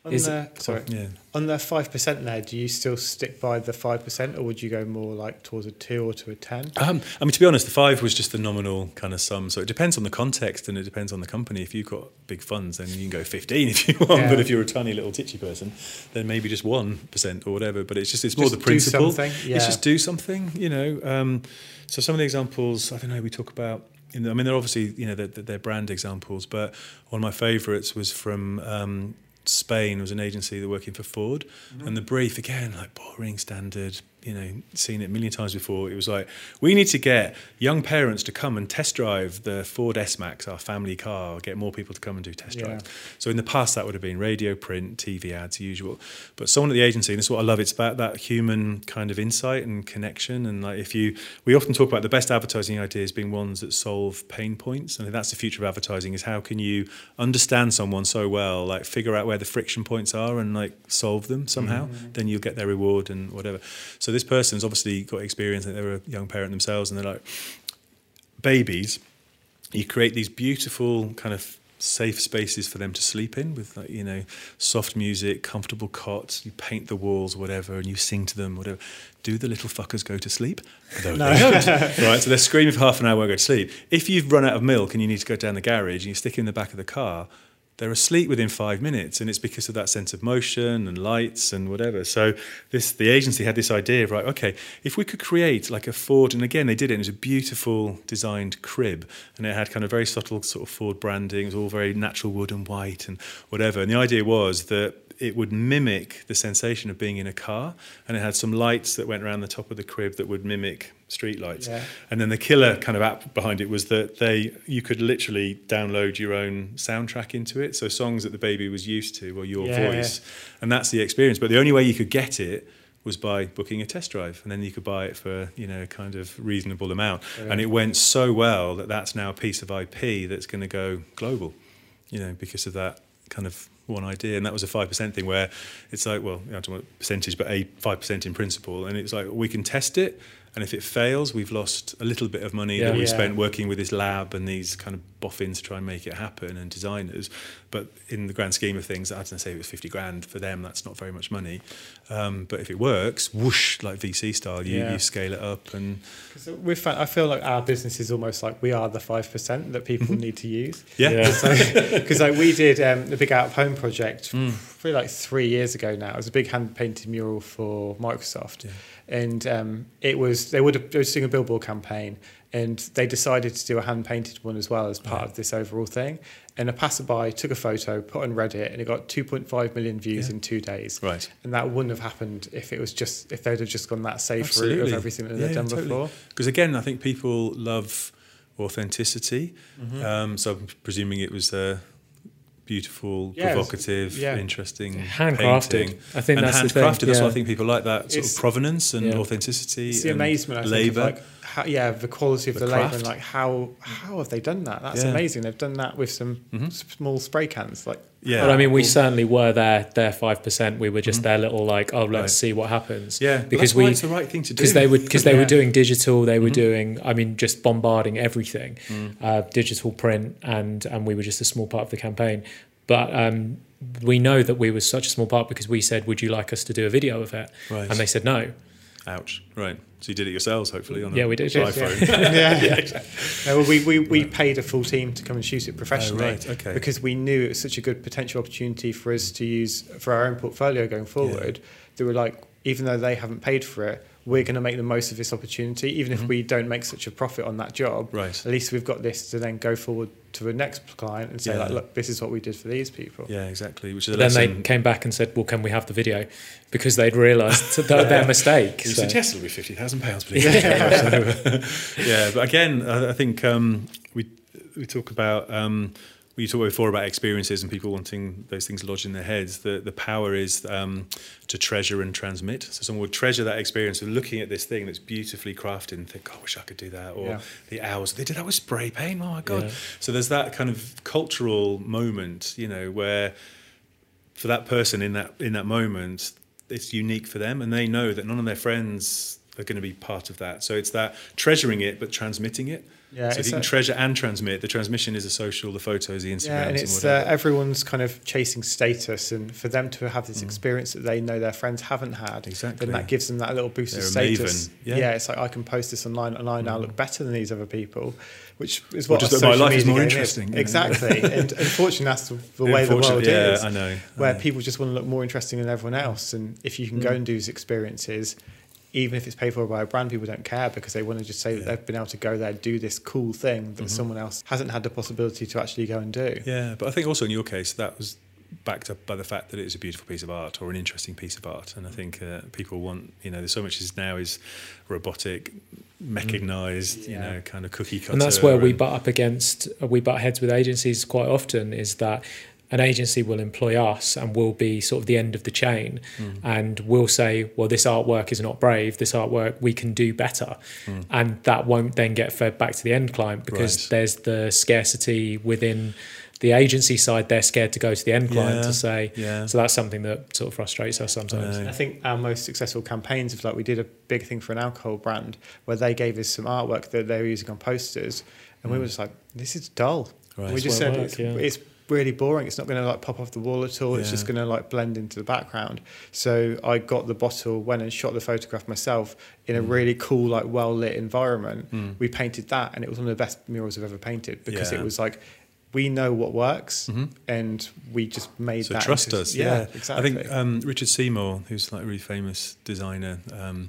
On Is the, sorry, yeah on the five percent there, do you still stick by the five percent, or would you go more like towards a two or to a ten? Um, I mean, to be honest, the five was just the nominal kind of sum. So it depends on the context and it depends on the company. If you've got big funds, then you can go 15 if you want. Yeah. But if you're a tiny little titchy person, then maybe just 1% or whatever. But it's just, it's more the principle. yeah. It's just do something, you know. Um, so some of the examples, I don't know, we talk about, in the, I mean, they're obviously, you know, they're, they're brand examples, but one of my favourites was from um, Spain, was an agency that working for Ford. And the brief, again, like boring, standard, you know, seen it a million times before. It was like, we need to get young parents to come and test drive the Ford S Max, our family car, get more people to come and do test Yeah. drives. So in the past, that would have been radio, print, TV ads, usual. But someone at the agency, and this is what I love, it's about that human kind of insight and connection. And like if you, we often talk about the best advertising ideas being ones that solve pain points. And I think that's the future of advertising is how can you understand someone so well, like figure out where the friction points are and like solve them somehow, mm-hmm. then you'll get their reward and whatever. So this person's obviously got experience, and they were a young parent themselves, and they're like, babies, you create these beautiful kind of safe spaces for them to sleep in with like you know soft music comfortable cots. You paint the walls whatever and you sing to them whatever. Do the little fuckers go to sleep? No, they don't. Right so they're screaming for half an hour won't go to sleep. If you've run out of milk and you need to go down the garage and you stick it in the back of the car they're asleep within five minutes, and it's because of that sense of motion and lights and whatever. So this the agency had this idea of right, okay, if we could create like a Ford, and again they did it. It was a beautiful designed crib, and it had kind of very subtle sort of Ford branding. It was all very natural wood and white and whatever. And the idea was that it would mimic the sensation of being in a car, and it had some lights that went around the top of the crib that would mimic street lights. Yeah. And then the killer kind of app behind it was that they you could literally download your own soundtrack into it. So songs that the baby was used to or your Yeah, voice. And that's the experience. But the only way you could get it was by booking a test drive and then you could buy it for you know a kind of reasonable amount and it went so well that that's now a piece of IP that's going to go global you know because of that kind of one idea and that was a 5% thing where it's like well I don't want percentage but a 5% in principle and it's like we can test it and if it fails we've lost a little bit of money Yeah. that we Yeah. spent working with this lab and these kind of boffins to try and make it happen and designers but in the grand scheme of things I don't say it was 50 grand for them that's not very much money um, but if it works whoosh like VC style you, Yeah. you scale it up and. we found, I feel like our business is almost like we are the five percent that people Mm-hmm. need to use. yeah, Because like we did um, the big out of home project Mm. probably like three years ago now. It was a big hand painted mural for Microsoft, Yeah. and um, it was they would have they were doing a billboard campaign, and they decided to do a hand painted one as well as part of this overall thing. And a passerby took a photo, put on Reddit, and it got 2.5 million views Yeah. in two days. right And that wouldn't have happened if it was just if they'd have just gone that safe route of everything that Yeah, they'd done totally. before. Because again, I think people love authenticity. Mm-hmm. Um, so I'm presuming it was uh, beautiful, Yeah, it was- provocative, yeah. interesting, Handcrafted. painting. I think and that's the handcrafted. thing. That's yeah. why I think people like that sort It's- of provenance and yeah. authenticity. It's the and amazement, I think, labour. of like, how, yeah, the quality of The the, labour and like how how have they done that? That's Yeah. amazing. They've done that with some Mhm. small spray cans. Like, yeah, But I mean, we Cool. certainly were there. Their five percent. We were just their little like, oh, let's Mm-hmm. Right. see what happens. yeah, because that's we it's the right thing to do because they would because they Yeah. were doing digital. They were Mhm. doing. I mean, just bombarding everything, Mm. uh, digital print, and and we were just a small part of the campaign. But um, we know that we were such a small part because we said, "Would you like us to do a video of it?" Right. And they said no. Ouch. Right. So you did it yourselves, hopefully, on Yeah, a we did, iPhone. yeah. No, well, we, we, we paid a full team to come and shoot it professionally Oh, right, okay. because we knew it was such a good potential opportunity for us to use for our own portfolio going forward. That we're like, even though they haven't paid for it, we're going to make the most of this opportunity, even if we don't make such a profit on that job. Mm-hmm. Right. At least we've got this to then go forward to the next client and say, Yeah. like, look, this is what we did for these people. Yeah, exactly. Which is a Then they came back and said, "Well, can we have the video?" Because they'd realised their, their mistake. You So- said yes, it'll be fifty thousand pounds, please. yeah. yeah, but again, I, I think um, we we talk about um, we talked before about experiences and people wanting those things lodged in their heads. The the power is um, to treasure and transmit. So someone would treasure that experience of looking at this thing that's beautifully crafted and think, "Oh, I wish I could do that." Or Yeah. the hours they did that with spray paint. Oh my god! Yeah. So there's that kind of cultural moment, you know, where for that person in that in that moment, it's unique for them, and they know that none of their friends are going to be part of that. So it's that treasuring it, but transmitting it. Yeah, so if you can a- treasure and transmit, the transmission is the social, the photos, the Instagrams, Yeah, and it's uh, whatever. everyone's kind of chasing status, and for them to have this experience that they know their friends haven't had, Mm. Exactly. then that gives them that little boost of They're a status. yeah. Mm. it's like I can post this online, and I now look better than these other people, which is what just my life is more interesting, know. Exactly, and unfortunately, that's the, the way the world yeah, is. I know. I Where know. people just want to look more interesting than everyone else, and if you can Mm. go and do these experiences. Even if it's paid for by a brand, people don't care because they want to just say that they've been able to go there, and do this cool thing that Mhm. someone else hasn't had the possibility to actually go and do. Yeah, but I think also in your case that was backed up by the fact that it is a beautiful piece of art or an interesting piece of art, and I think uh, people want you know there's so much is now is robotic, mechanized, you Yeah. know, kind of cookie cutter, and that's where we butt up against uh, we butt heads with agencies quite often is that an agency will employ us and we'll be sort of the end of the chain Mm. and we'll say well this artwork is not brave this artwork we can do better Mm. and that won't then get fed back to the end client because Right. there's the scarcity within the agency side they're scared to go to the end client Yeah, to say yeah. so that's something that sort of frustrates us sometimes know. I think our most successful campaigns is like we did a big thing for an alcohol brand where they gave us some artwork that they were using on posters, and we were just like, "This is dull." Mm. Right. We just said work, it's, yeah. it's really boring. It's not going to like pop off the wall at all. It's just going to like blend into the background. So I got the bottle, went and shot the photograph myself in a really cool, like well lit environment. Mm. We painted that, and it was one of the best murals I've ever painted because Yeah. it was like. We know what works, Mhm. and we just made So that. trust into- us. Yeah, Yeah, exactly. I think um, Richard Seymour, who's like a really famous designer, um,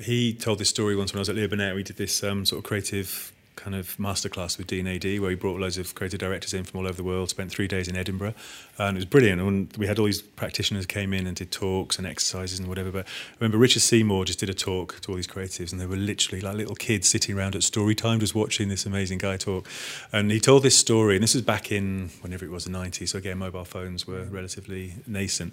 he told this story once when I was at Leo Burnett. We did this um, sort of creative kind of masterclass with D&AD where he brought loads of creative directors in from all over the world, spent three days in Edinburgh, uh, and it was brilliant. And we had all these practitioners came in and did talks and exercises and whatever. But I remember Richard Seymour just did a talk to all these creatives, and they were literally like little kids sitting around at story time just watching this amazing guy talk. And he told this story, and this was back in whenever it was the 90s. So again, mobile phones were relatively nascent.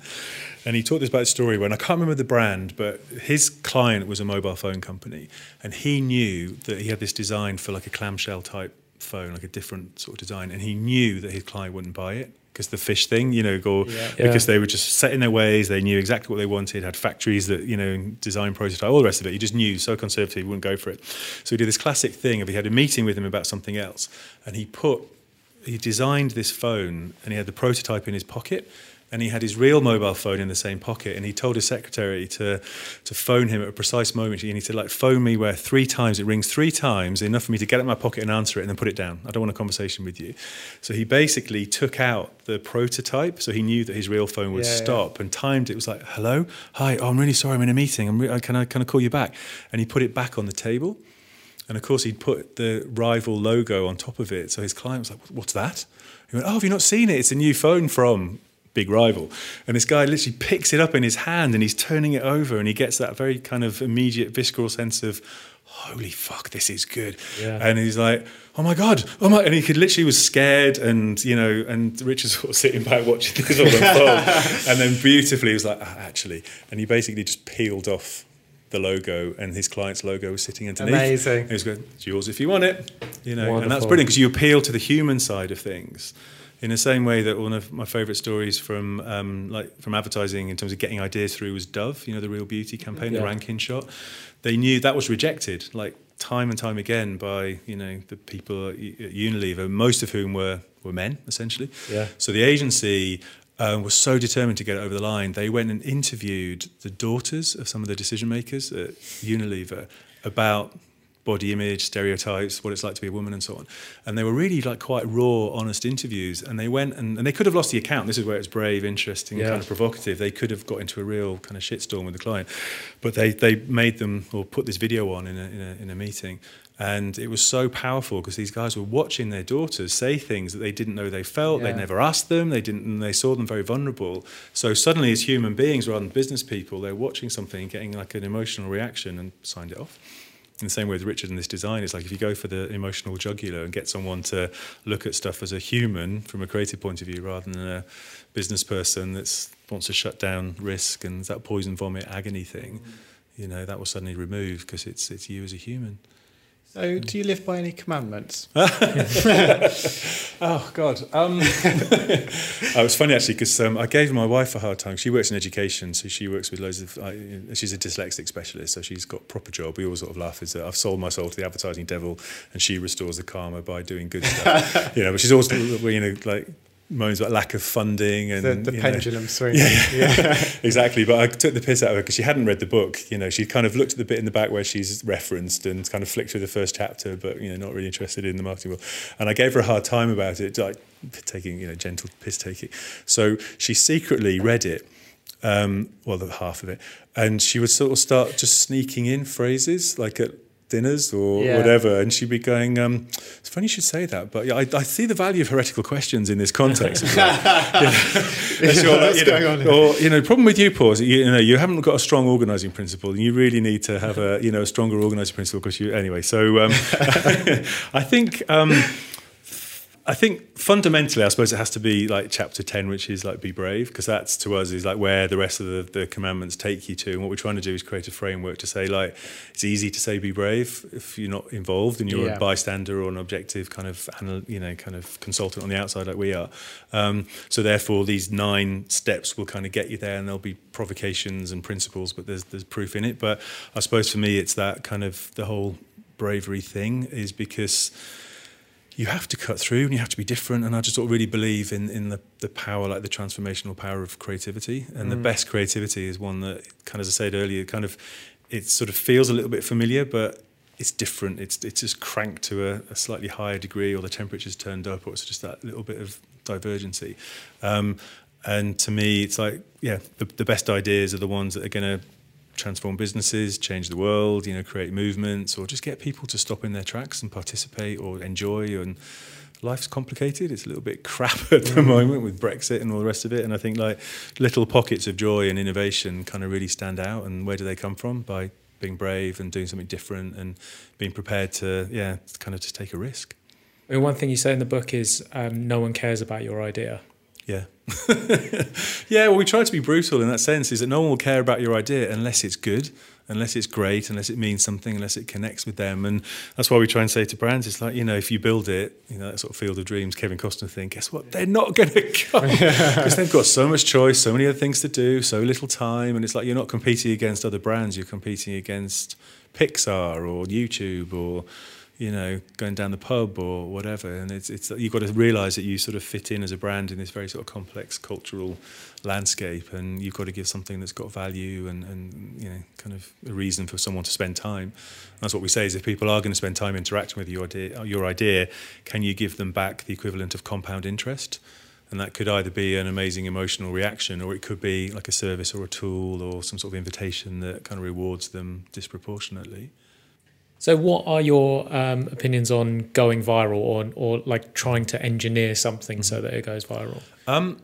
And he talked this about a story when I can't remember the brand, but his client was a mobile phone company, and he knew that he had this design for like a clamshell type phone, like a different sort of design, and he knew that his client wouldn't buy it because the fish thing, you know, go Yeah. because Yeah. they were just set in their ways. They knew exactly what they wanted, had factories that you know design prototype, all the rest of it. He just knew so conservative, he wouldn't go for it. So he did this classic thing of he had a meeting with him about something else, and he put he designed this phone and he had the prototype in his pocket and he had his real mobile phone in the same pocket and he told his secretary to to phone him at a precise moment and he said like phone me where three times it rings three times enough for me to get it in my pocket and answer it and then put it down i don't want a conversation with you so he basically took out the prototype so he knew that his real phone would Yeah, yeah. stop and timed it was like hello hi oh, i'm really sorry i'm in a meeting I'm re- uh, can i can i call you back and he put it back on the table and of course, he'd put the rival logo on top of it. So his client was like, What's that? He went, Oh, have you not seen it? It's a new phone from Big Rival. And this guy literally picks it up in his hand and he's turning it over and he gets that very kind of immediate visceral sense of, Holy fuck, this is good. Yeah. And he's like, Oh my God, oh my. And he could literally was scared and, you know, and Richard's sort of sitting back watching this all unfold. and then beautifully he was like, ah, Actually. And he basically just peeled off the logo and his client's logo was sitting underneath. Amazing. And he was going, it's yours if you want it. You know, and that's brilliant because you appeal to the human side of things. In the same way that one of my favourite stories from um, like from advertising in terms of getting ideas through was Dove, you know, the Real Beauty campaign, the Yeah. Rankin shot. They knew that was rejected, like time and time again by you know the people at at Unilever, most of whom were were men essentially. Yeah. So the agency um, was so determined to get it over the line. They went and interviewed the daughters of some of the decision makers at Unilever about body image, stereotypes, what it's like to be a woman, and so on. And they were really like quite raw, honest interviews. And they went and, and they could have lost the account. This is where it's brave, interesting, Yeah. kind of provocative. They could have got into a real kind of shitstorm with the client, but they they made them or put this video on in a in a, in a meeting. And it was so powerful because these guys were watching their daughters say things that they didn't know they felt. Yeah. They never asked them. They didn't. And they saw them very vulnerable. So suddenly, as human beings rather than business people, they're watching something, getting like an emotional reaction, and signed it off. In the same way with Richard and this design, it's like if you go for the emotional jugular and get someone to look at stuff as a human from a creative point of view rather than a business person that wants to shut down risk and that poison vomit agony thing, mm. you know, that was suddenly removed because it's it's you as a human. So, do you live by any commandments? Oh God. Um, oh, it was funny actually because um, I gave my wife a hard time. She works in education, so she works with loads of. I, she's a dyslexic specialist, so she's got proper job. We all sort of laugh is that I've sold my soul to the advertising devil, and she restores the karma by doing good stuff. you know, but she's also you know like moans about lack of funding and The, the you know, pendulum swing. yeah, exactly. But I took the piss out of her because she hadn't read the book. You know, she kind of looked at the bit in the back where she's referenced and kind of flicked through the first chapter, but you know, not really interested in the marketing world. And I gave her a hard time about it, like taking you know gentle piss taking. So she secretly read it. Um, well, the half of it, and she would sort of start just sneaking in phrases like at dinners or Yeah. whatever, and she'd be going, um, "It's funny you should say that, but I, I see the value of heretical questions in this context." You know, it's What's you know, going on here? Or you know, the problem with you, Paul, is that you, know you haven't got a strong organising principle, and you really need to have a you know a stronger organising principle because you anyway. So um, I think. Um, I think fundamentally, I suppose it has to be like chapter 10, which is like be brave, because that's to us is like where the rest of the, the commandments take you to. And what we're trying to do is create a framework to say, like, it's easy to say be brave if you're not involved and you're Yeah. a bystander or an objective kind of, you know, kind of consultant on the outside like we are. Um, so therefore, these nine steps will kind of get you there and there'll be provocations and principles, but there's, there's proof in it. But I suppose for me, it's that kind of the whole bravery thing is because you have to cut through and you have to be different. And I just sort of really believe in, in the, the power, like the transformational power of creativity. And the best creativity is one that, kind of as I said earlier, kind of it sort of feels a little bit familiar, but it's different. It's it's just cranked to a, a slightly higher degree, or the temperature's turned up, or it's just that little bit of divergency. Um, and to me, it's like yeah, the, the best ideas are the ones that are going to transform businesses, change the world, you know, create movements, or just get people to stop in their tracks and participate or enjoy. And life's complicated; it's a little bit crap at the moment with Brexit and all the rest of it. And I think like little pockets of joy and innovation kind of really stand out. And where do they come from? By being brave and doing something different and being prepared to, yeah, kind of just take a risk. I mean, one thing you say in the book is um, no one cares about your idea. Yeah. yeah, well, we try to be brutal in that sense is that no one will care about your idea unless it's good, unless it's great, unless it means something, unless it connects with them. And that's why we try and say to brands, it's like, you know, if you build it, you know, that sort of field of dreams, Kevin Costner thing, guess what? They're not going to come because they've got so much choice, so many other things to do, so little time. And it's like you're not competing against other brands, you're competing against Pixar or YouTube or you know, going down the pub or whatever. And it's, it's you've got to realise that you sort of fit in as a brand in this very sort of complex cultural landscape, and you've got to give something that's got value and, and you know, kind of a reason for someone to spend time. That's what we say is if people are going to spend time interacting with your idea, your idea, can you give them back the equivalent of compound interest? And that could either be an amazing emotional reaction, or it could be like a service or a tool or some sort of invitation that kind of rewards them disproportionately. So, what are your um, opinions on going viral or, or like trying to engineer something so that it goes viral? Um,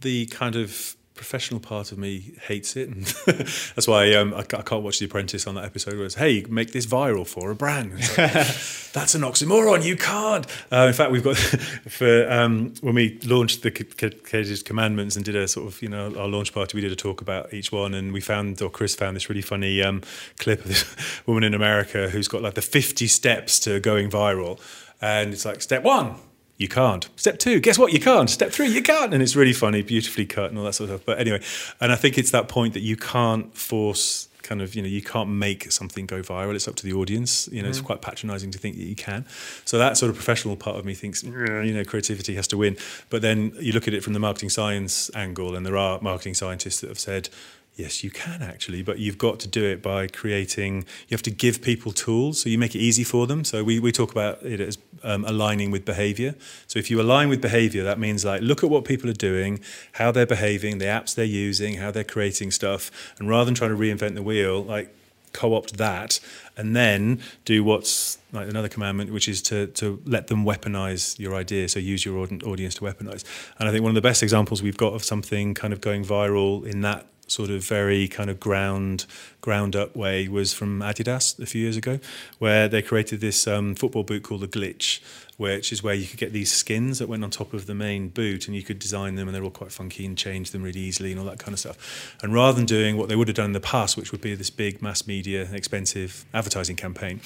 the kind of professional part of me hates it, and that's why um, I, I can't watch The Apprentice on that episode. Where it's, "Hey, make this viral for a brand." Like, That's an oxymoron. You can't. Uh, in fact, we've got for um, when we launched the Cage's Commandments and did a sort of you know our launch party. We did a talk about each one, and we found or Chris found this really funny um, clip of this woman in America who's got like the fifty steps to going viral, and it's like step one you can't. Step two, guess what? You can't. Step three, you can't. And it's really funny, beautifully cut and all that sort of stuff. But anyway, and I think it's that point that you can't force kind of you know you can't make something go viral. It's up to the audience. You know, it's Mm. quite patronising to think that you can. So that sort of professional part of me thinks you know creativity has to win. But then you look at it from the marketing science angle, and there are marketing scientists that have said. Yes, you can actually, but you've got to do it by creating. You have to give people tools, so you make it easy for them. So we, we talk about it as um, aligning with behavior. So if you align with behavior, that means like look at what people are doing, how they're behaving, the apps they're using, how they're creating stuff, and rather than trying to reinvent the wheel, like co-opt that, and then do what's like another commandment, which is to to let them weaponize your idea. So use your audience to weaponize. And I think one of the best examples we've got of something kind of going viral in that sort of very kind of ground ground up way was from Adidas a few years ago, where they created this um, football boot called the Glitch, which is where you could get these skins that went on top of the main boot, and you could design them, and they're all quite funky and change them really easily and all that kind of stuff. And rather than doing what they would have done in the past, which would be this big mass media expensive advertising campaign,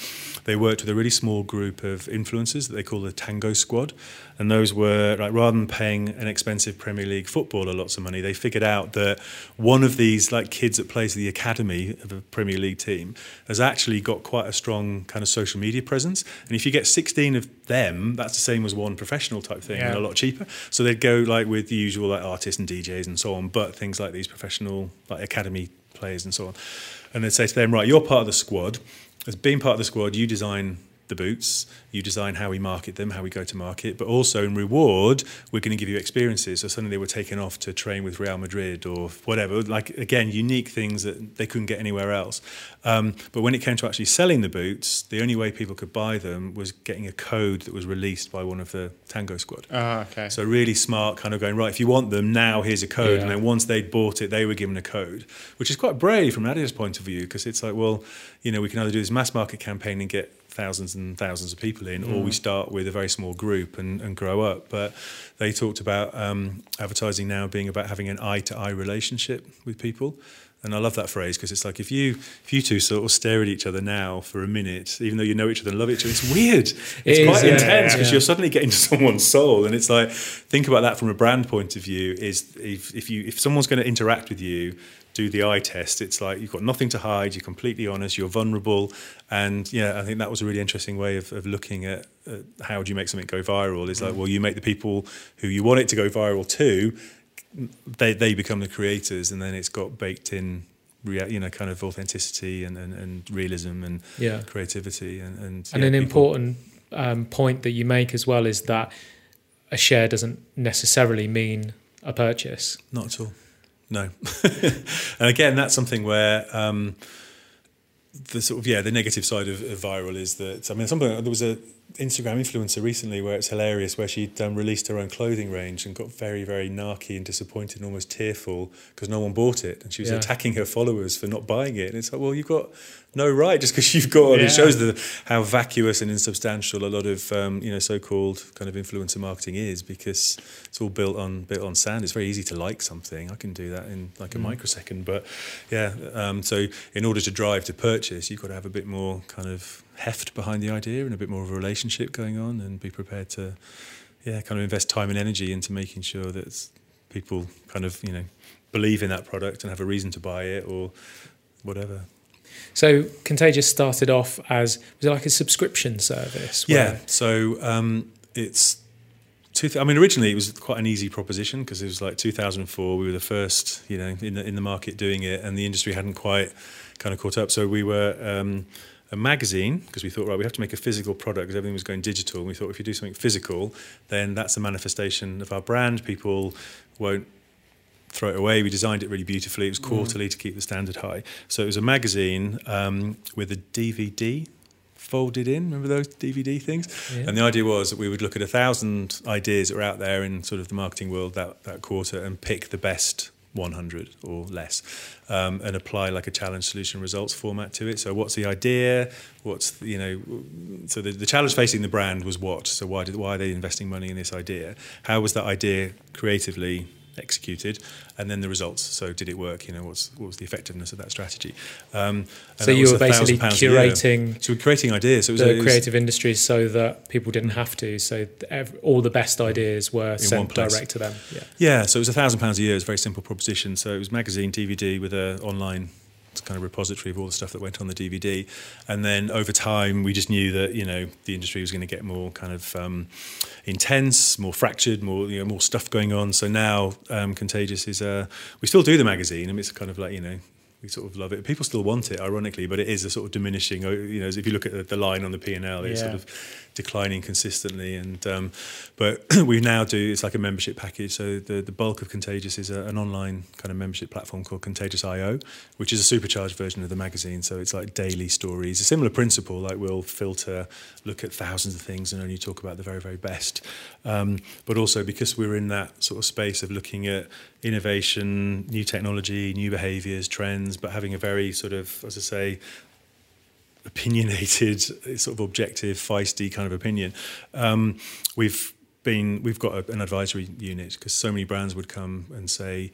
they worked with a really small group of influencers that they call the Tango Squad, and those were like rather than paying an expensive Premier League footballer lots of money, they figured out that one of these like kids that plays the academy of a Premier League team has actually got quite a strong kind of social media presence. And if you get 16 of them, that's the same as one professional type thing and a lot cheaper. So they'd go like with the usual like artists and DJs and so on, but things like these professional like academy players and so on. And they'd say to them, right, you're part of the squad. As being part of the squad, you design the boots, you design how we market them, how we go to market, but also in reward, we're going to give you experiences. So suddenly they were taken off to train with Real Madrid or whatever. Like again, unique things that they couldn't get anywhere else. Um, but when it came to actually selling the boots, the only way people could buy them was getting a code that was released by one of the Tango squad. Ah, okay. So really smart, kind of going right. If you want them now, here's a code, Yeah. and then once they'd bought it, they were given a code, which is quite brave from Adidas' point of view because it's like, well, you know, we can either do this mass market campaign and get thousands and thousands of people in, or we start with a very small group and, and grow up. But they talked about um, advertising now being about having an eye to eye relationship with people. And I love that phrase because it's like if you if you two sort of stare at each other now for a minute, even though you know each other and love each other, it's weird. It's is, quite yeah, intense because yeah. you're suddenly getting to someone's soul, and it's like think about that from a brand point of view. Is if if you if someone's going to interact with you, do the eye test. It's like you've got nothing to hide. You're completely honest. You're vulnerable, and yeah, I think that was a really interesting way of, of looking at, at how do you make something go viral. Is like well, you make the people who you want it to go viral to, they they become the creators, and then it's got baked in. rea- You know, kind of authenticity and, and, and realism and Yeah. creativity and and, And yeah, an people- important um, point that you make as well is that a share doesn't necessarily mean a purchase. Not at all. No. and again, that's something where um, the sort of yeah, the negative side of, of viral is that I mean, something there was a Instagram influencer recently where it's hilarious where she'd um, released her own clothing range and got very very narky and disappointed and almost tearful because no one bought it and she was Yeah. attacking her followers for not buying it and it's like well you've got no right just because you've got Yeah. it shows the how vacuous and insubstantial a lot of um, you know so-called kind of influencer marketing is because it's all built on built on sand it's very easy to like something I can do that in like a Mm. microsecond but yeah um, so in order to drive to purchase you've got to have a bit more kind of heft behind the idea and a bit more of a relationship going on and be prepared to yeah kind of invest time and energy into making sure that people kind of you know believe in that product and have a reason to buy it or whatever So Contagious started off as was it like a subscription service? Yeah. So um, it's. I mean, originally it was quite an easy proposition because it was like 2004. We were the first, you know, in the in the market doing it, and the industry hadn't quite kind of caught up. So we were um, a magazine because we thought, right, we have to make a physical product because everything was going digital. And we thought if you do something physical, then that's a manifestation of our brand. People won't throw it away. We designed it really beautifully. It was quarterly to keep the standard high. So it was a magazine um, with a DVD folded in. Remember those DVD things? Yeah. And the idea was that we would look at a thousand ideas that were out there in sort of the marketing world that, that quarter and pick the best 100 or less um, and apply like a challenge solution results format to it. So what's the idea? What's, the, you know, so the, the challenge facing the brand was what? So why, did, why are they investing money in this idea? How was that idea creatively executed? And then the results. So did it work? You know, what's what was the effectiveness of that strategy? Um, So you were basically £1,000 curating So we're creating ideas. So the creative industries so that people didn't have to. So all the best ideas were sent direct to them. Yeah. Yeah, so it was a thousand pounds a year. It was a very simple proposition. So it was magazine, DVD with a online kind of repository of all the stuff that went on the DVD. And then over time, we just knew that you know the industry was going to get more kind of um, intense, more fractured, more you know more stuff going on. So now um, Contagious is a we still do the magazine. I mean, it's kind of like you know we sort of love it. People still want it, ironically, but it is a sort of diminishing. uh, You know, if you look at the line on the P and L, it's Yeah. sort of declining consistently. And um, but we now do it's like a membership package. So the the bulk of Contagious is a, an online kind of membership platform called Contagious IO, which is a supercharged version of the magazine. So it's like daily stories. A similar principle, like we'll filter, look at thousands of things, and only talk about the very very best. Um, but also because we're in that sort of space of looking at innovation, new technology, new behaviours, trends, but having a very sort of, as I say, opinionated, sort of objective, feisty kind of opinion. Um, we've been we've got a, an advisory unit because so many brands would come and say.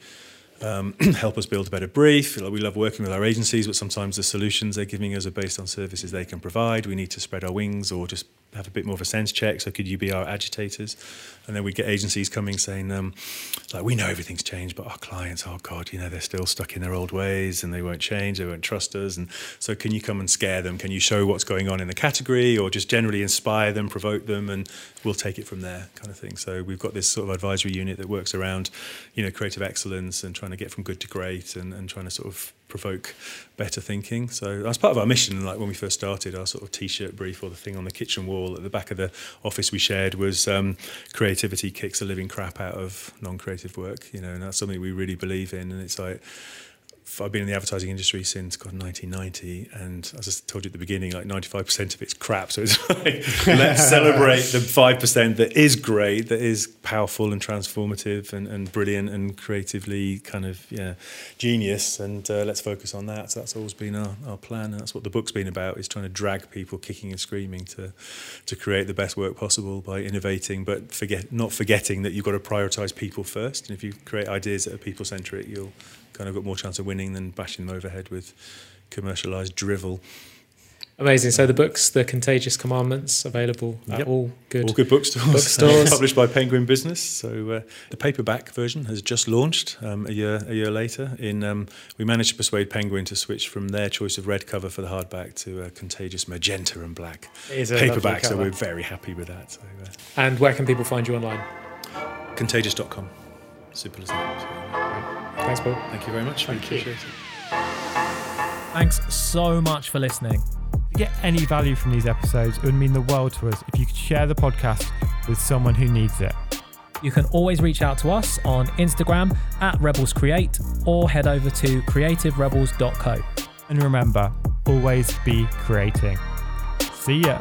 Um, help us build a better brief. We love working with our agencies, but sometimes the solutions they're giving us are based on services they can provide. We need to spread our wings or just have a bit more of a sense check. So could you be our agitators? And then we get agencies coming saying, um, like, we know everything's changed, but our clients, oh God, you know, they're still stuck in their old ways and they won't change, they won't trust us. And so can you come and scare them? Can you show what's going on in the category or just generally inspire them, provoke them, and we'll take it from there kind of thing. So we've got this sort of advisory unit that works around, you know, creative excellence and trying to get from good to great and, and trying to sort of provoke better thinking. So that's part of our mission. Like when we first started, our sort of t-shirt brief or the thing on the kitchen wall at the back of the office we shared was um, creativity kicks the living crap out of non-creative work. You know, and that's something we really believe in. And it's like I've been in the advertising industry since God 1990, and as I told you at the beginning, like 95% of it's crap. So it's like let's celebrate the five percent that is great, that is powerful and transformative and, and brilliant and creatively kind of yeah genius, and uh, let's focus on that. So that's always been our, our plan, and that's what the book's been about: is trying to drag people kicking and screaming to to create the best work possible by innovating, but forget not forgetting that you've got to prioritize people first. And if you create ideas that are people centric, you'll kind of got more chance of winning than bashing them overhead with commercialized drivel. Amazing. So the books, The Contagious Commandments, available at Yep. all good. All good bookstores. Bookstores. Published by Penguin Business. So uh, the paperback version has just launched um, a year a year later. In um, we managed to persuade Penguin to switch from their choice of red cover for the hardback to a contagious magenta and black It is a paperback. So we're very happy with that. So uh, And where can people find you online? contagious.com. Simple as that. So, Thanks, Paul. thank you very much. Thank we you. appreciate it. Thanks so much for listening. If you get any value from these episodes, it would mean the world to us if you could share the podcast with someone who needs it. You can always reach out to us on Instagram at Rebels Create or head over to creativerebels.co. And remember, always be creating. See ya.